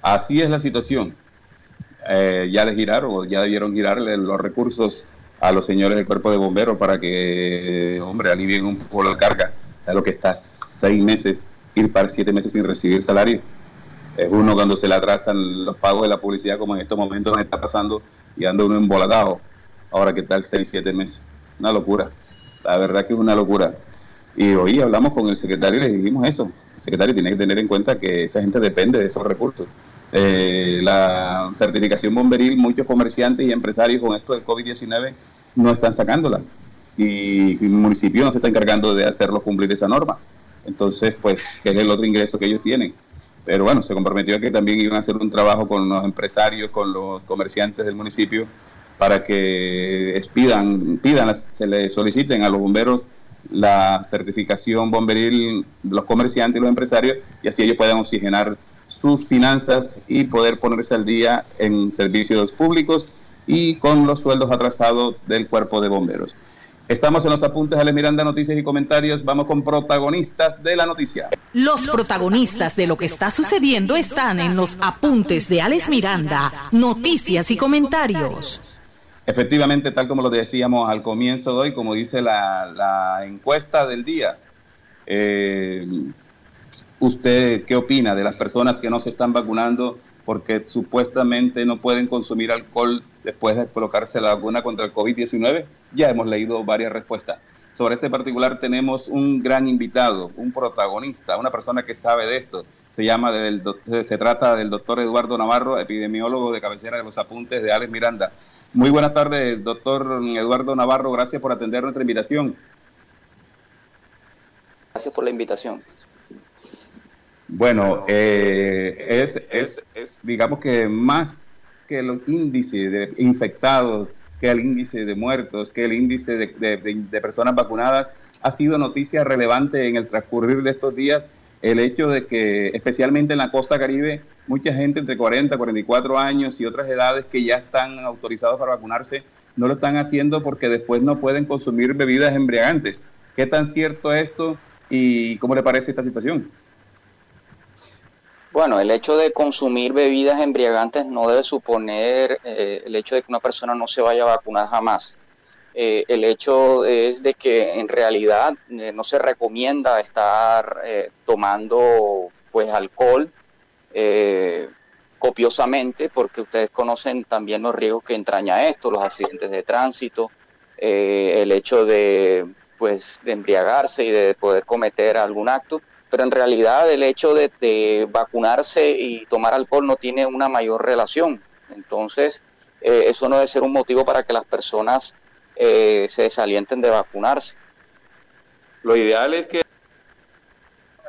Así es la situación. Eh, ya les giraron ya debieron girarle los recursos a los señores del cuerpo de bomberos para que, hombre, alivien un poco la carga. O lo que está seis meses, ir para siete meses sin recibir salario. Es uno cuando se le atrasan los pagos de la publicidad, como en estos momentos nos está pasando, y anda uno embolatado. Ahora, ¿qué tal seis, siete meses? Una locura. La verdad que es una locura. Y hoy hablamos con el secretario y le dijimos eso. El secretario tiene que tener en cuenta que esa gente depende de esos recursos. Eh, la certificación bomberil, muchos comerciantes y empresarios con esto del COVID-19 no están sacándola y el municipio no se está encargando de hacerlo cumplir esa norma. Entonces, pues, que es el otro ingreso que ellos tienen. Pero bueno, se comprometió a que también iban a hacer un trabajo con los empresarios, con los comerciantes del municipio, para que pidan, pidan se le soliciten a los bomberos la certificación bomberil, los comerciantes y los empresarios, y así ellos puedan oxigenar sus finanzas y poder ponerse al día en servicios públicos y con los sueldos atrasados del cuerpo de bomberos. Estamos en los apuntes de Miranda, noticias y comentarios. Vamos con protagonistas de la noticia. Los protagonistas de lo que está sucediendo están en los apuntes de Alex Miranda, noticias y comentarios. Efectivamente, tal como lo decíamos al comienzo de hoy, como dice la, encuesta del día, eh, ¿Usted qué opina de las personas que no se están vacunando porque supuestamente no pueden consumir alcohol después de colocarse la vacuna contra el COVID-19? Ya hemos leído varias respuestas. Sobre este particular tenemos un gran invitado, un protagonista, una persona que sabe de esto. Se llama del, se trata del doctor Eduardo Navarro, epidemiólogo de cabecera de los apuntes de Alex Miranda. Muy buenas tardes, doctor Eduardo Navarro. Gracias por atender nuestra invitación. Gracias por la invitación. Bueno, eh, es, es, digamos que más que el índice de infectados, que el índice de muertos, que el índice de, personas vacunadas, ha sido noticia relevante en el transcurrir de estos días el hecho de que, especialmente en la costa caribe, mucha gente entre 40, 44 años y otras edades que ya están autorizados para vacunarse, no lo están haciendo porque después no pueden consumir bebidas embriagantes. ¿Qué tan cierto es esto y cómo le parece esta situación? Bueno, el hecho de consumir bebidas embriagantes no debe suponer eh, el hecho de que una persona no se vaya a vacunar jamás. eh, el hecho es de que en realidad eh, no se recomienda estar tomando pues alcohol copiosamente porque ustedes conocen también los riesgos que entraña esto, los accidentes de tránsito, el hecho de pues de embriagarse y de poder cometer algún acto, pero en realidad el hecho de, de vacunarse y tomar alcohol no tiene una mayor relación. Entonces, eso no debe ser un motivo para que las personas eh, se desalienten de vacunarse. Lo ideal es que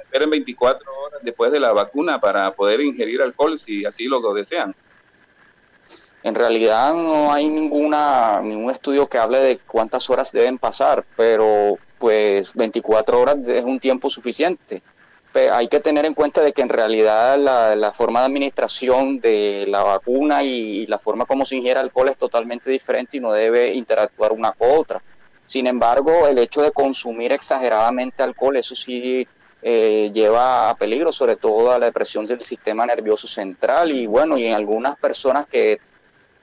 esperen 24 horas después de la vacuna para poder ingerir alcohol si así lo desean. En realidad no hay ninguna ningún estudio que hable de cuántas horas deben pasar, pero pues 24 horas es un tiempo suficiente hay que tener en cuenta de que en realidad la, forma de administración de la vacuna y, la forma como se ingiere alcohol es totalmente diferente y no debe interactuar una con otra. Sin embargo, el hecho de consumir exageradamente alcohol, eso sí eh, lleva a peligro, sobre todo a la depresión del sistema nervioso central y bueno, y en algunas personas que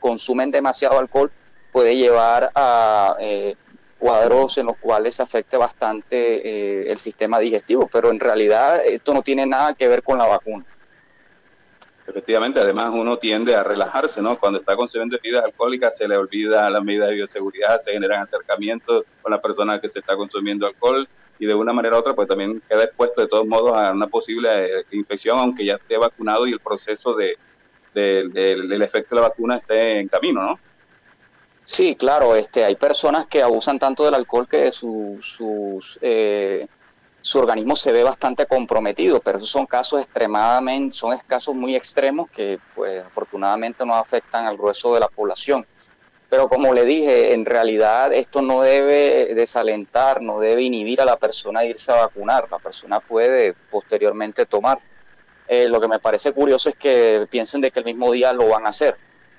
consumen demasiado alcohol puede llevar a eh, cuadros en los cuales se afecte bastante eh, el sistema digestivo, pero en realidad esto no tiene nada que ver con la vacuna. Efectivamente, además uno tiende a relajarse, ¿no? Cuando está consumiendo bebidas alcohólicas se le olvida las medidas de bioseguridad, se generan acercamientos con la persona que se está consumiendo alcohol y de una manera u otra pues también queda expuesto de todos modos a una posible eh, infección aunque ya esté vacunado y el proceso de, del efecto de la vacuna esté en camino, ¿no? Sí, claro, este, hay personas que abusan tanto del alcohol que su, eh, su organismo se ve bastante comprometido, pero esos son casos extremadamente, son casos muy extremos que pues afortunadamente no afectan al grueso de la población. Pero como le dije, en realidad esto no debe desalentar, no debe inhibir a la persona de irse a vacunar. La persona puede posteriormente tomar. Eh, lo que me parece curioso es que piensen de que el mismo día lo van a hacer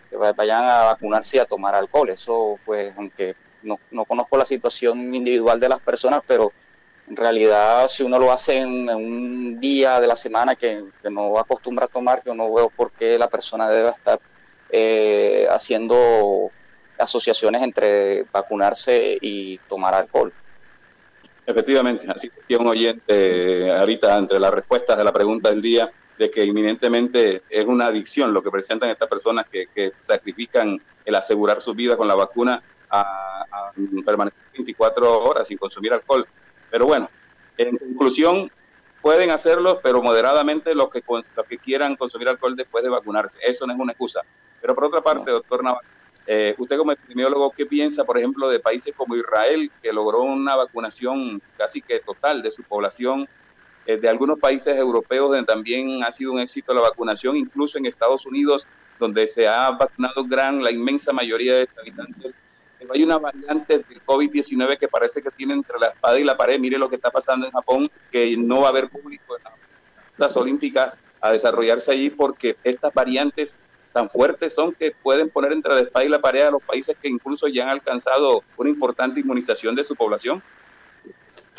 que vayan a vacunarse y a tomar alcohol. Eso, pues, aunque no, no conozco la situación individual de las personas, pero en realidad si uno lo hace en, un día de la semana que, no acostumbra a tomar, yo no veo por qué la persona debe estar eh, haciendo asociaciones entre vacunarse y tomar alcohol. Efectivamente, así que un oyente ahorita entre las respuestas de la pregunta del día de que inminentemente es una adicción lo que presentan estas personas que, sacrifican el asegurar su vida con la vacuna a, permanecer 24 horas sin consumir alcohol. Pero bueno, en conclusión, pueden hacerlo, pero moderadamente los que, los que quieran consumir alcohol después de vacunarse. Eso no es una excusa. Pero por otra parte, doctor Navarro, eh, usted como epidemiólogo, ¿qué piensa, por ejemplo, de países como Israel, que logró una vacunación casi que total de su población de algunos países europeos donde también ha sido un éxito la vacunación, incluso en Estados Unidos, donde se ha vacunado gran, la inmensa mayoría de habitantes. Pero hay una variante del COVID-19 que parece que tiene entre la espada y la pared. Mire lo que está pasando en Japón, que no va a haber público en las olímpicas a desarrollarse allí porque estas variantes tan fuertes son que pueden poner entre la espada y la pared a los países que incluso ya han alcanzado una importante inmunización de su población.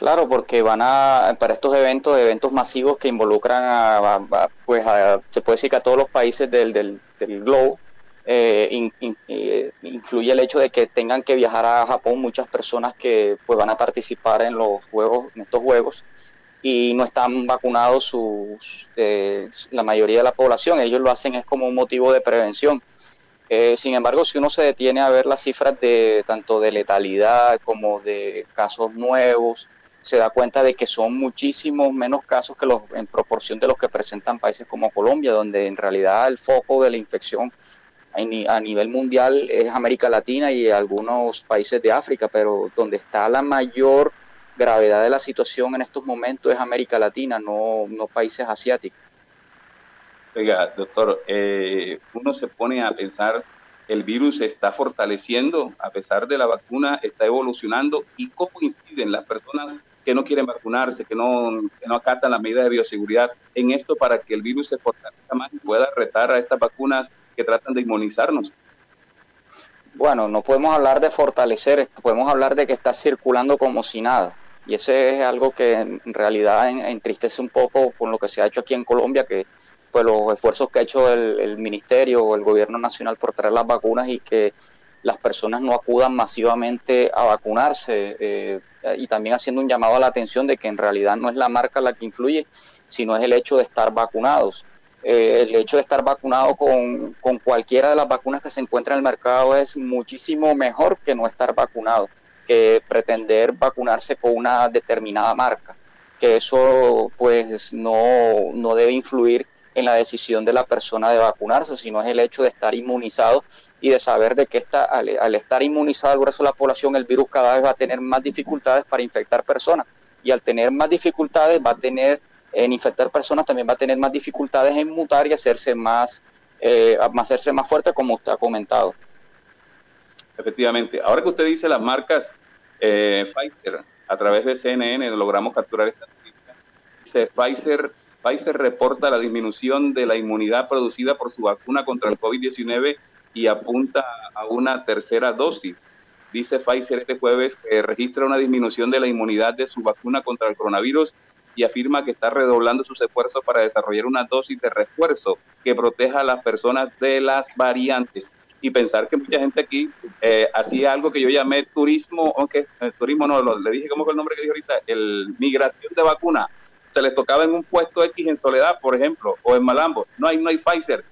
Claro, porque van a, para estos eventos, eventos masivos que involucran a, pues se puede decir que a todos los países del, del, globo, eh, eh, influye el hecho de que tengan que viajar a Japón muchas personas que pues van a participar en los juegos, en estos juegos, y no están vacunados sus, eh, la mayoría de la población. Ellos lo hacen es como un motivo de prevención. sin embargo, si uno se detiene a ver las cifras de tanto de letalidad como de casos nuevos, se da cuenta de que son muchísimos menos casos que los en proporción de los que presentan países como Colombia, donde en realidad el foco de la infección a nivel mundial es América Latina y algunos países de África, pero donde está la mayor gravedad de la situación en estos momentos es América Latina, no, no países asiáticos. Oiga, doctor, eh, uno se pone a pensar el virus se está fortaleciendo a pesar de la vacuna, está evolucionando y cómo inciden las personas que no quieren vacunarse, que no, que no acatan las medidas de bioseguridad en esto para que el virus se fortalezca más y pueda retar a estas vacunas que tratan de inmunizarnos. Bueno, no podemos hablar de fortalecer, podemos hablar de que está circulando como si nada. Y ese es algo que en realidad entristece un poco con lo que se ha hecho aquí en Colombia, que pues los esfuerzos que ha hecho el, el ministerio o el gobierno nacional por traer las vacunas y que las personas no acudan masivamente a vacunarse eh, y también haciendo un llamado a la atención de que en realidad no es la marca la que influye, sino es el hecho de estar vacunados. Eh, el hecho de estar vacunado con, con, cualquiera de las vacunas que se encuentran en el mercado es muchísimo mejor que no estar vacunado, que pretender vacunarse con una determinada marca, que eso pues no, no debe influir en la decisión de la persona de vacunarse, sino es el hecho de estar inmunizado y de saber de que está, al, estar inmunizado el grueso de la población, el virus cada vez va a tener más dificultades para infectar personas. Y al tener más dificultades, va a tener en infectar personas, también va a tener más dificultades en mutar y hacerse más, eh, hacerse más fuerte, como usted ha comentado. Efectivamente. Ahora que usted dice las marcas eh, Pfizer, a través de CNN logramos capturar esta noticia. Dice Pfizer Pfizer reporta la disminución de la inmunidad producida por su vacuna contra el COVID-19 y apunta a una tercera dosis. Dice Pfizer este jueves que registra una disminución de la inmunidad de su vacuna contra el coronavirus y afirma que está redoblando sus esfuerzos para desarrollar una dosis de refuerzo que proteja a las personas de las variantes. Y pensar que mucha gente aquí eh, hacía algo que yo llamé turismo, aunque eh, turismo no, le dije, ¿cómo fue el nombre que dije ahorita? El migración de vacuna se les tocaba en un puesto X en Soledad, por ejemplo, o en Malambo. No hay, no hay Pfizer,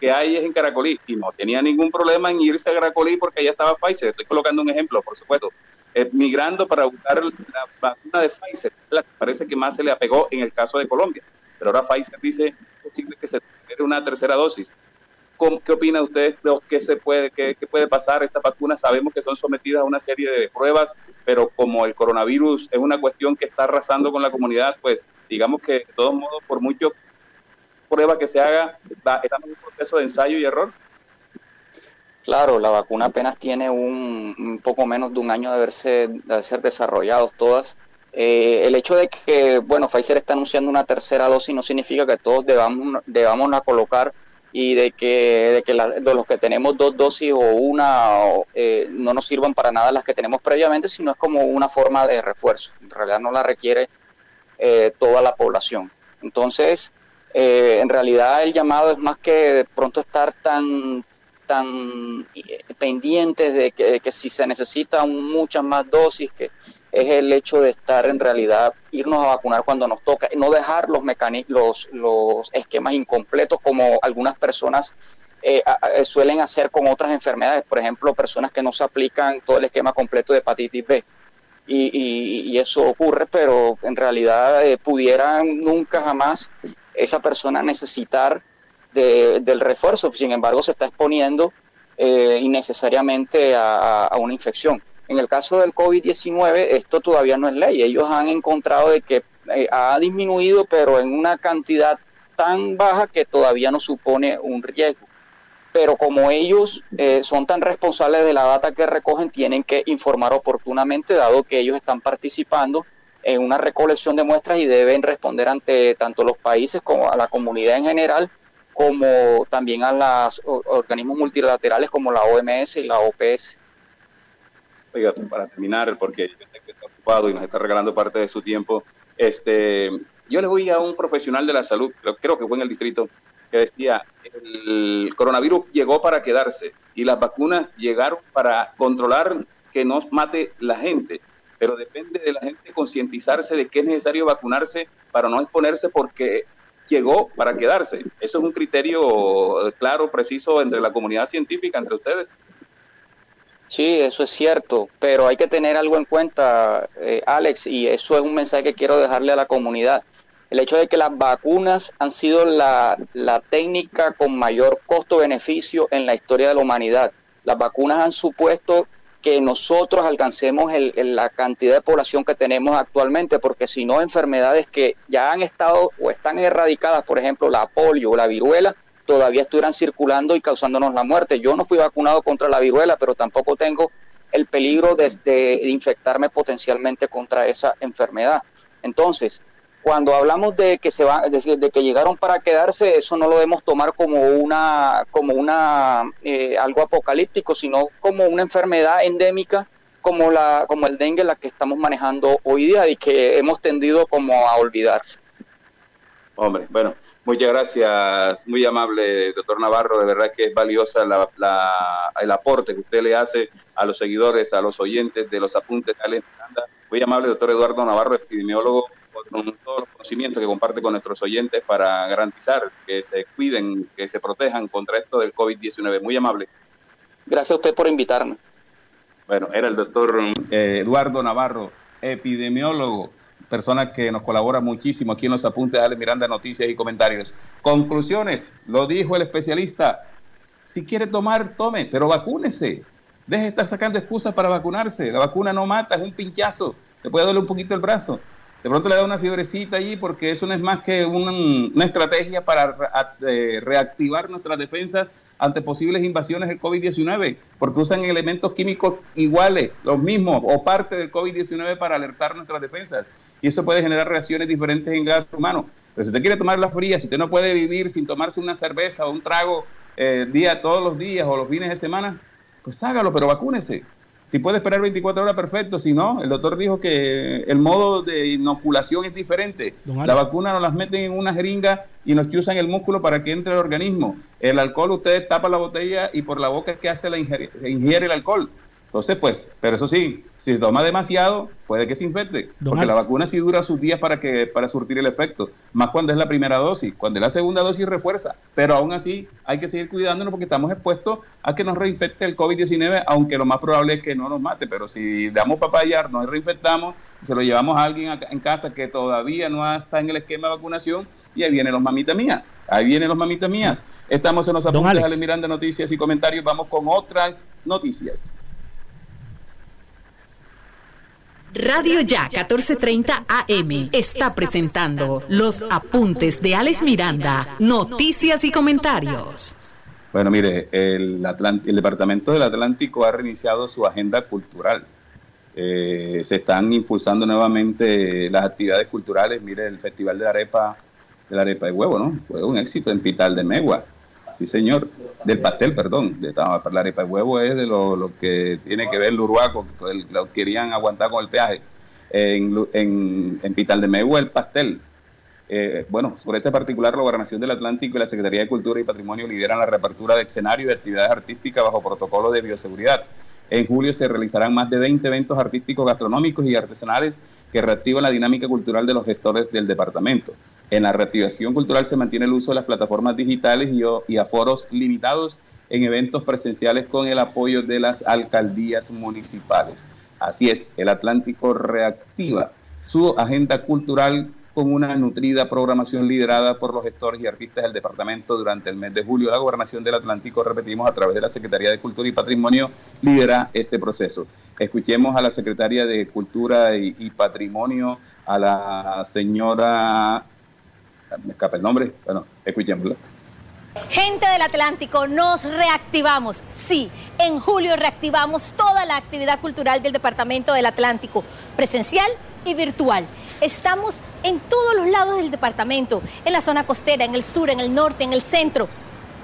que hay es en Caracolí. Y no tenía ningún problema en irse a Caracolí porque allá estaba Pfizer. Estoy colocando un ejemplo, por supuesto. Eh, migrando para buscar la vacuna de Pfizer, la que parece que más se le apegó en el caso de Colombia. Pero ahora Pfizer dice posible que se tenga una tercera dosis. ¿Qué opina usted de qué se puede, qué, puede pasar? Estas vacunas sabemos que son sometidas a una serie de pruebas, pero como el coronavirus es una cuestión que está arrasando con la comunidad, pues digamos que de todos modos, por mucho prueba que se haga, estamos en un proceso de ensayo y error. Claro, la vacuna apenas tiene un, poco menos de un año de haberse de ser desarrollados todas. Eh, el hecho de que, bueno, Pfizer está anunciando una tercera dosis no significa que todos debamos, debamos a colocar y de que, de que de los que tenemos dos dosis o una eh, no nos sirvan para nada las que tenemos previamente, sino es como una forma de refuerzo. En realidad no la requiere eh, toda la población. Entonces, eh, en realidad el llamado es más que de pronto estar tan tan pendientes de que, si se necesitan muchas más dosis, que es el hecho de estar en realidad, irnos a vacunar cuando nos toca, no dejar los, los, los esquemas incompletos como algunas personas eh, suelen hacer con otras enfermedades, por ejemplo, personas que no se aplican todo el esquema completo de hepatitis B. Y, eso ocurre, pero en realidad eh, pudieran nunca jamás esa persona necesitar del refuerzo, sin embargo se está exponiendo eh, innecesariamente a, una infección. En el caso del COVID-19 esto todavía no es ley, ellos han encontrado de que eh, ha disminuido pero en una cantidad tan baja que todavía no supone un riesgo. Pero como ellos eh, son tan responsables de la data que recogen, tienen que informar oportunamente, dado que ellos están participando en una recolección de muestras y deben responder ante tanto los países como a la comunidad en general como también a los organismos multilaterales como la OMS y la OPS. Para terminar, porque está ocupado y nos está regalando parte de su tiempo, este, yo le voy a un profesional de la salud, creo que fue en el distrito, que decía, el coronavirus llegó para quedarse y las vacunas llegaron para controlar que no mate la gente, pero depende de la gente concientizarse de que es necesario vacunarse para no exponerse porque llegó para quedarse. Eso es un criterio claro, preciso entre la comunidad científica, entre ustedes. Sí, eso es cierto, pero hay que tener algo en cuenta, eh, Alex, y eso es un mensaje que quiero dejarle a la comunidad. El hecho de que las vacunas han sido la, técnica con mayor costo-beneficio en la historia de la humanidad. Las vacunas han supuesto que nosotros alcancemos la cantidad de población que tenemos actualmente, porque si no, enfermedades que ya han estado o están erradicadas, por ejemplo, la polio o la viruela, todavía estuvieran circulando y causándonos la muerte. Yo no fui vacunado contra la viruela, pero tampoco tengo el peligro de, de infectarme potencialmente contra esa enfermedad. Entonces, cuando hablamos de que se va, de, que llegaron para quedarse, eso no lo debemos tomar como una, como una eh, algo apocalíptico, sino como una enfermedad endémica como la, como el dengue, la que estamos manejando hoy día y que hemos tendido como a olvidar. Hombre, bueno, Muchas gracias, muy amable, doctor Navarro. De verdad que es valiosa el aporte que usted le hace a los seguidores, a los oyentes de los apuntes de Muy amable, doctor Eduardo Navarro, epidemiólogo, con todos los conocimientos que comparte con nuestros oyentes para garantizar que se cuiden, que se protejan contra esto del COVID-19. Muy amable. Gracias a usted por invitarme. Bueno, era el doctor eh, Eduardo Navarro, epidemiólogo persona que nos colabora muchísimo aquí en los apuntes de Ale Miranda, noticias y comentarios. Conclusiones, lo dijo el especialista. Si quiere tomar, tome, pero vacúnese. Deje de estar sacando excusas para vacunarse. La vacuna no mata, es un pinchazo. Le puede doler un poquito el brazo. De pronto le da una fiebrecita allí porque eso no es más que una, estrategia para eh, reactivar nuestras defensas ante posibles invasiones del COVID-19, porque usan elementos químicos iguales, los mismos o parte del COVID-19 para alertar nuestras defensas. Y eso puede generar reacciones diferentes en gas humano. Pero si usted quiere tomar la fría, si usted no puede vivir sin tomarse una cerveza o un trago eh, día todos los días o los fines de semana, pues hágalo, pero vacúnese. Si puede esperar 24 horas, perfecto. Si no, el doctor dijo que el modo de inoculación es diferente. La vacuna nos las meten en una jeringa y nos usan el músculo para que entre el organismo. El alcohol, usted tapa la botella y por la boca es que hace la ingiere el alcohol. Entonces, pues, pero eso sí, si se toma demasiado, puede que se infecte, porque la vacuna sí dura sus días para que para surtir el efecto, más cuando es la primera dosis, cuando es la segunda dosis refuerza, pero aún así hay que seguir cuidándonos porque estamos expuestos a que nos reinfecte el COVID-19, aunque lo más probable es que no nos mate, pero si damos papayar, nos reinfectamos, se lo llevamos a alguien en casa que todavía no está en el esquema de vacunación y ahí vienen los mamitas mías. Ahí vienen los mamitas mías. Estamos en los apuntes de Miranda Noticias y Comentarios. Vamos con otras noticias. Radio Ya 1430 AM está presentando los apuntes de Alex Miranda, noticias y comentarios. Bueno, mire, el, Departamento del Atlántico ha reiniciado su agenda cultural. Eh, se están impulsando nuevamente las actividades culturales. Mire, el Festival de la Arepa, de la Arepa de Huevo, ¿no? Fue un éxito en Pital de Megua sí señor, del pastel, perdón, de, la arepa de huevo es de lo, que tiene que ver el urbaco, que lo querían aguantar con el peaje. En, en, Pital de Megua el pastel. Eh, bueno, sobre este particular, la Gobernación del Atlántico y la Secretaría de Cultura y Patrimonio lideran la reapertura de escenarios y actividades artísticas bajo protocolo de bioseguridad. En julio se realizarán más de 20 eventos artísticos, gastronómicos y artesanales que reactivan la dinámica cultural de los gestores del departamento. En la reactivación cultural se mantiene el uso de las plataformas digitales y, y aforos limitados en eventos presenciales con el apoyo de las alcaldías municipales. Así es, el Atlántico reactiva su agenda cultural con una nutrida programación liderada por los gestores y artistas del departamento durante el mes de julio. La gobernación del Atlántico, repetimos, a través de la Secretaría de Cultura y Patrimonio, lidera este proceso. Escuchemos a la Secretaria de Cultura y, y Patrimonio, a la señora me escapa el nombre, bueno, escuchémoslo. Gente del Atlántico, nos reactivamos. Sí, en julio reactivamos toda la actividad cultural del Departamento del Atlántico, presencial y virtual. Estamos en todos los lados del departamento, en la zona costera, en el sur, en el norte, en el centro.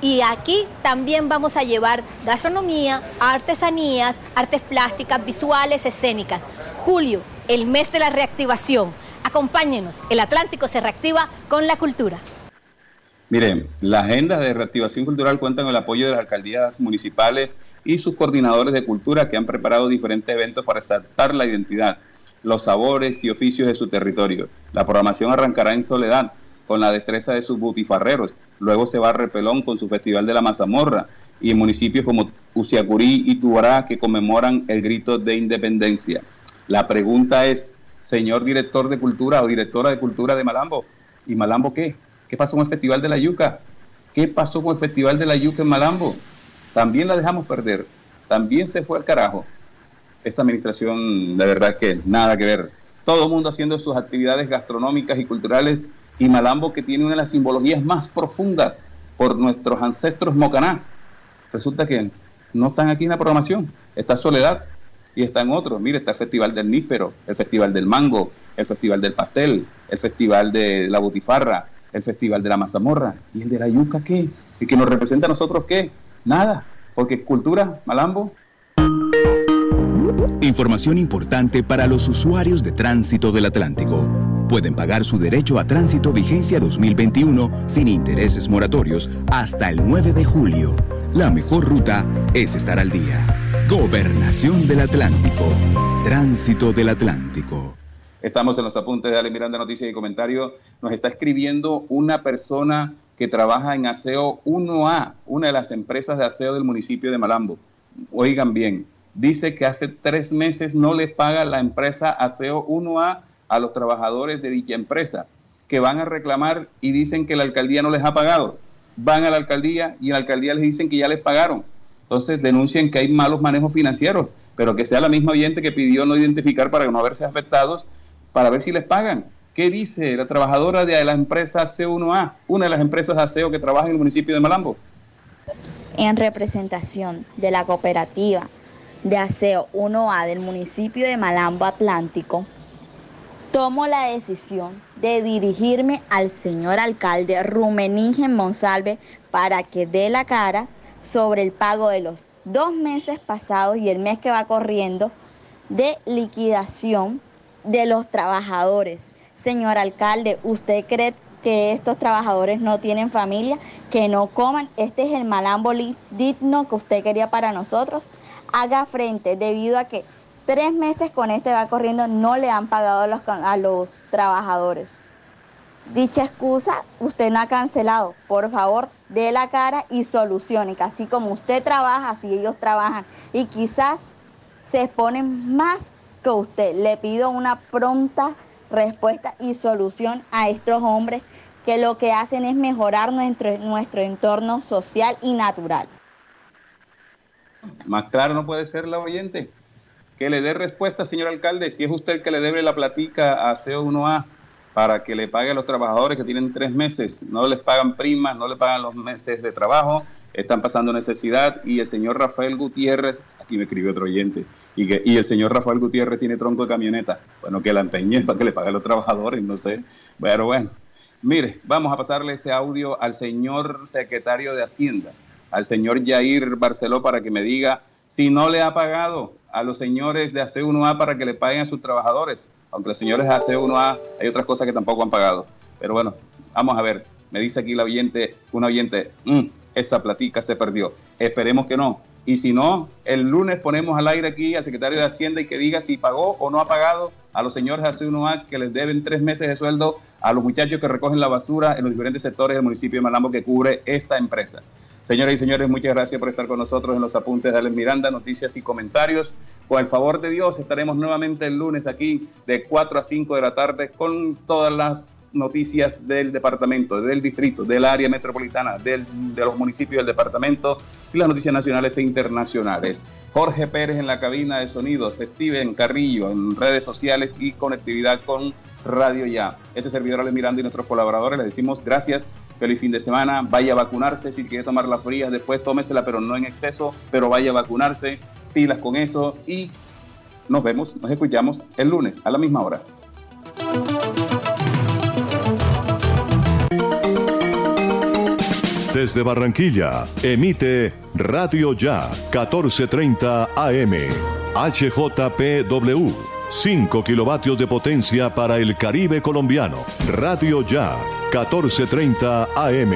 Y aquí también vamos a llevar gastronomía, artesanías, artes plásticas, visuales, escénicas. Julio, el mes de la reactivación. Acompáñenos, el Atlántico se reactiva con la cultura. Miren, la agenda de reactivación cultural cuenta con el apoyo de las alcaldías municipales y sus coordinadores de cultura que han preparado diferentes eventos para resaltar la identidad, los sabores y oficios de su territorio. La programación arrancará en Soledad con la destreza de sus butifarreros, luego se va a Repelón con su Festival de la Mazamorra y en municipios como Uciacurí y Tubará que conmemoran el grito de independencia. La pregunta es, señor director de cultura o directora de cultura de Malambo. ¿Y Malambo qué? ¿Qué pasó con el Festival de la Yuca? ¿Qué pasó con el Festival de la Yuca en Malambo? También la dejamos perder. También se fue al carajo. Esta administración, de verdad que nada que ver. Todo el mundo haciendo sus actividades gastronómicas y culturales y Malambo que tiene una de las simbologías más profundas por nuestros ancestros mocaná. Resulta que no están aquí en la programación. Está Soledad, y están otros. Mire, está el Festival del Níspero, el Festival del Mango, el Festival del Pastel, el Festival de la Botifarra, el Festival de la Mazamorra. ¿Y el de la Yuca qué? ¿Y que nos representa a nosotros qué? Nada, porque cultura, Malambo. Información importante para los usuarios de tránsito del Atlántico. Pueden pagar su derecho a tránsito vigencia 2021 sin intereses moratorios hasta el 9 de julio. La mejor ruta es estar al día. Gobernación del Atlántico. Tránsito del Atlántico. Estamos en los apuntes de Ale Miranda, noticias y comentario. Nos está escribiendo una persona que trabaja en Aseo 1A, una de las empresas de aseo del municipio de Malambo. Oigan bien, dice que hace tres meses no le paga la empresa Aseo 1A a los trabajadores de dicha empresa, que van a reclamar y dicen que la alcaldía no les ha pagado. Van a la alcaldía y en la alcaldía les dicen que ya les pagaron. Entonces denuncian que hay malos manejos financieros, pero que sea la misma oyente que pidió no identificar para no verse afectados, para ver si les pagan. ¿Qué dice la trabajadora de la empresa C1A, una de las empresas de aseo que trabaja en el municipio de Malambo? En representación de la cooperativa de aseo 1A del municipio de Malambo Atlántico, tomo la decisión de dirigirme al señor alcalde Rumeningen Monsalve para que dé la cara sobre el pago de los dos meses pasados y el mes que va corriendo de liquidación de los trabajadores Señor alcalde, ¿usted cree que estos trabajadores no tienen familia, que no coman? Este es el malambo digno que usted quería para nosotros. Haga frente debido a que tres meses con este va corriendo no le han pagado a los, a los trabajadores. Dicha excusa usted no ha cancelado. Por favor, dé la cara y solucione, que así como usted trabaja, así ellos trabajan. Y quizás se exponen más que usted. Le pido una pronta respuesta y solución a estos hombres que lo que hacen es mejorar nuestro, nuestro entorno social y natural. Más claro no puede ser la oyente. Que le dé respuesta, señor alcalde, si es usted el que le debe la platica a CO1A para que le pague a los trabajadores que tienen tres meses, no les pagan primas, no le pagan los meses de trabajo, están pasando necesidad y el señor Rafael Gutiérrez, aquí me escribió otro oyente, y, que, y el señor Rafael Gutiérrez tiene tronco de camioneta. Bueno, que la empeñe para que le pague a los trabajadores, no sé. Pero bueno, mire, vamos a pasarle ese audio al señor secretario de Hacienda, al señor Jair Barceló, para que me diga si no le ha pagado a los señores de AC1A para que le paguen a sus trabajadores. Aunque los señores de AC1A hay otras cosas que tampoco han pagado. Pero bueno, vamos a ver. Me dice aquí la oyente, una oyente, mm, esa platica se perdió. Esperemos que no. Y si no, el lunes ponemos al aire aquí al secretario de Hacienda y que diga si pagó o no ha pagado a los señores de AC1A que les deben tres meses de sueldo a los muchachos que recogen la basura en los diferentes sectores del municipio de Malambo que cubre esta empresa. Señoras y señores, muchas gracias por estar con nosotros en los apuntes de Alex Miranda, noticias y comentarios. Con el favor de Dios, estaremos nuevamente el lunes aquí de 4 a 5 de la tarde con todas las noticias del departamento, del distrito, del área metropolitana, de los municipios del departamento y las noticias nacionales e internacionales. Jorge Pérez en la cabina de sonidos, Steven Carrillo en redes sociales y conectividad con Radio Ya. Este servidor Alex Miranda y nuestros colaboradores les decimos gracias, feliz fin de semana, vaya a vacunarse, si quiere tomar la fría después tómesela, pero no en exceso, pero vaya a vacunarse, pilas con eso y nos vemos, nos escuchamos el lunes a la misma hora. Desde Barranquilla, emite Radio Ya 1430 AM, HJPW. 5 kilovatios de potencia para el Caribe colombiano. Radio Ya, 1430 AM.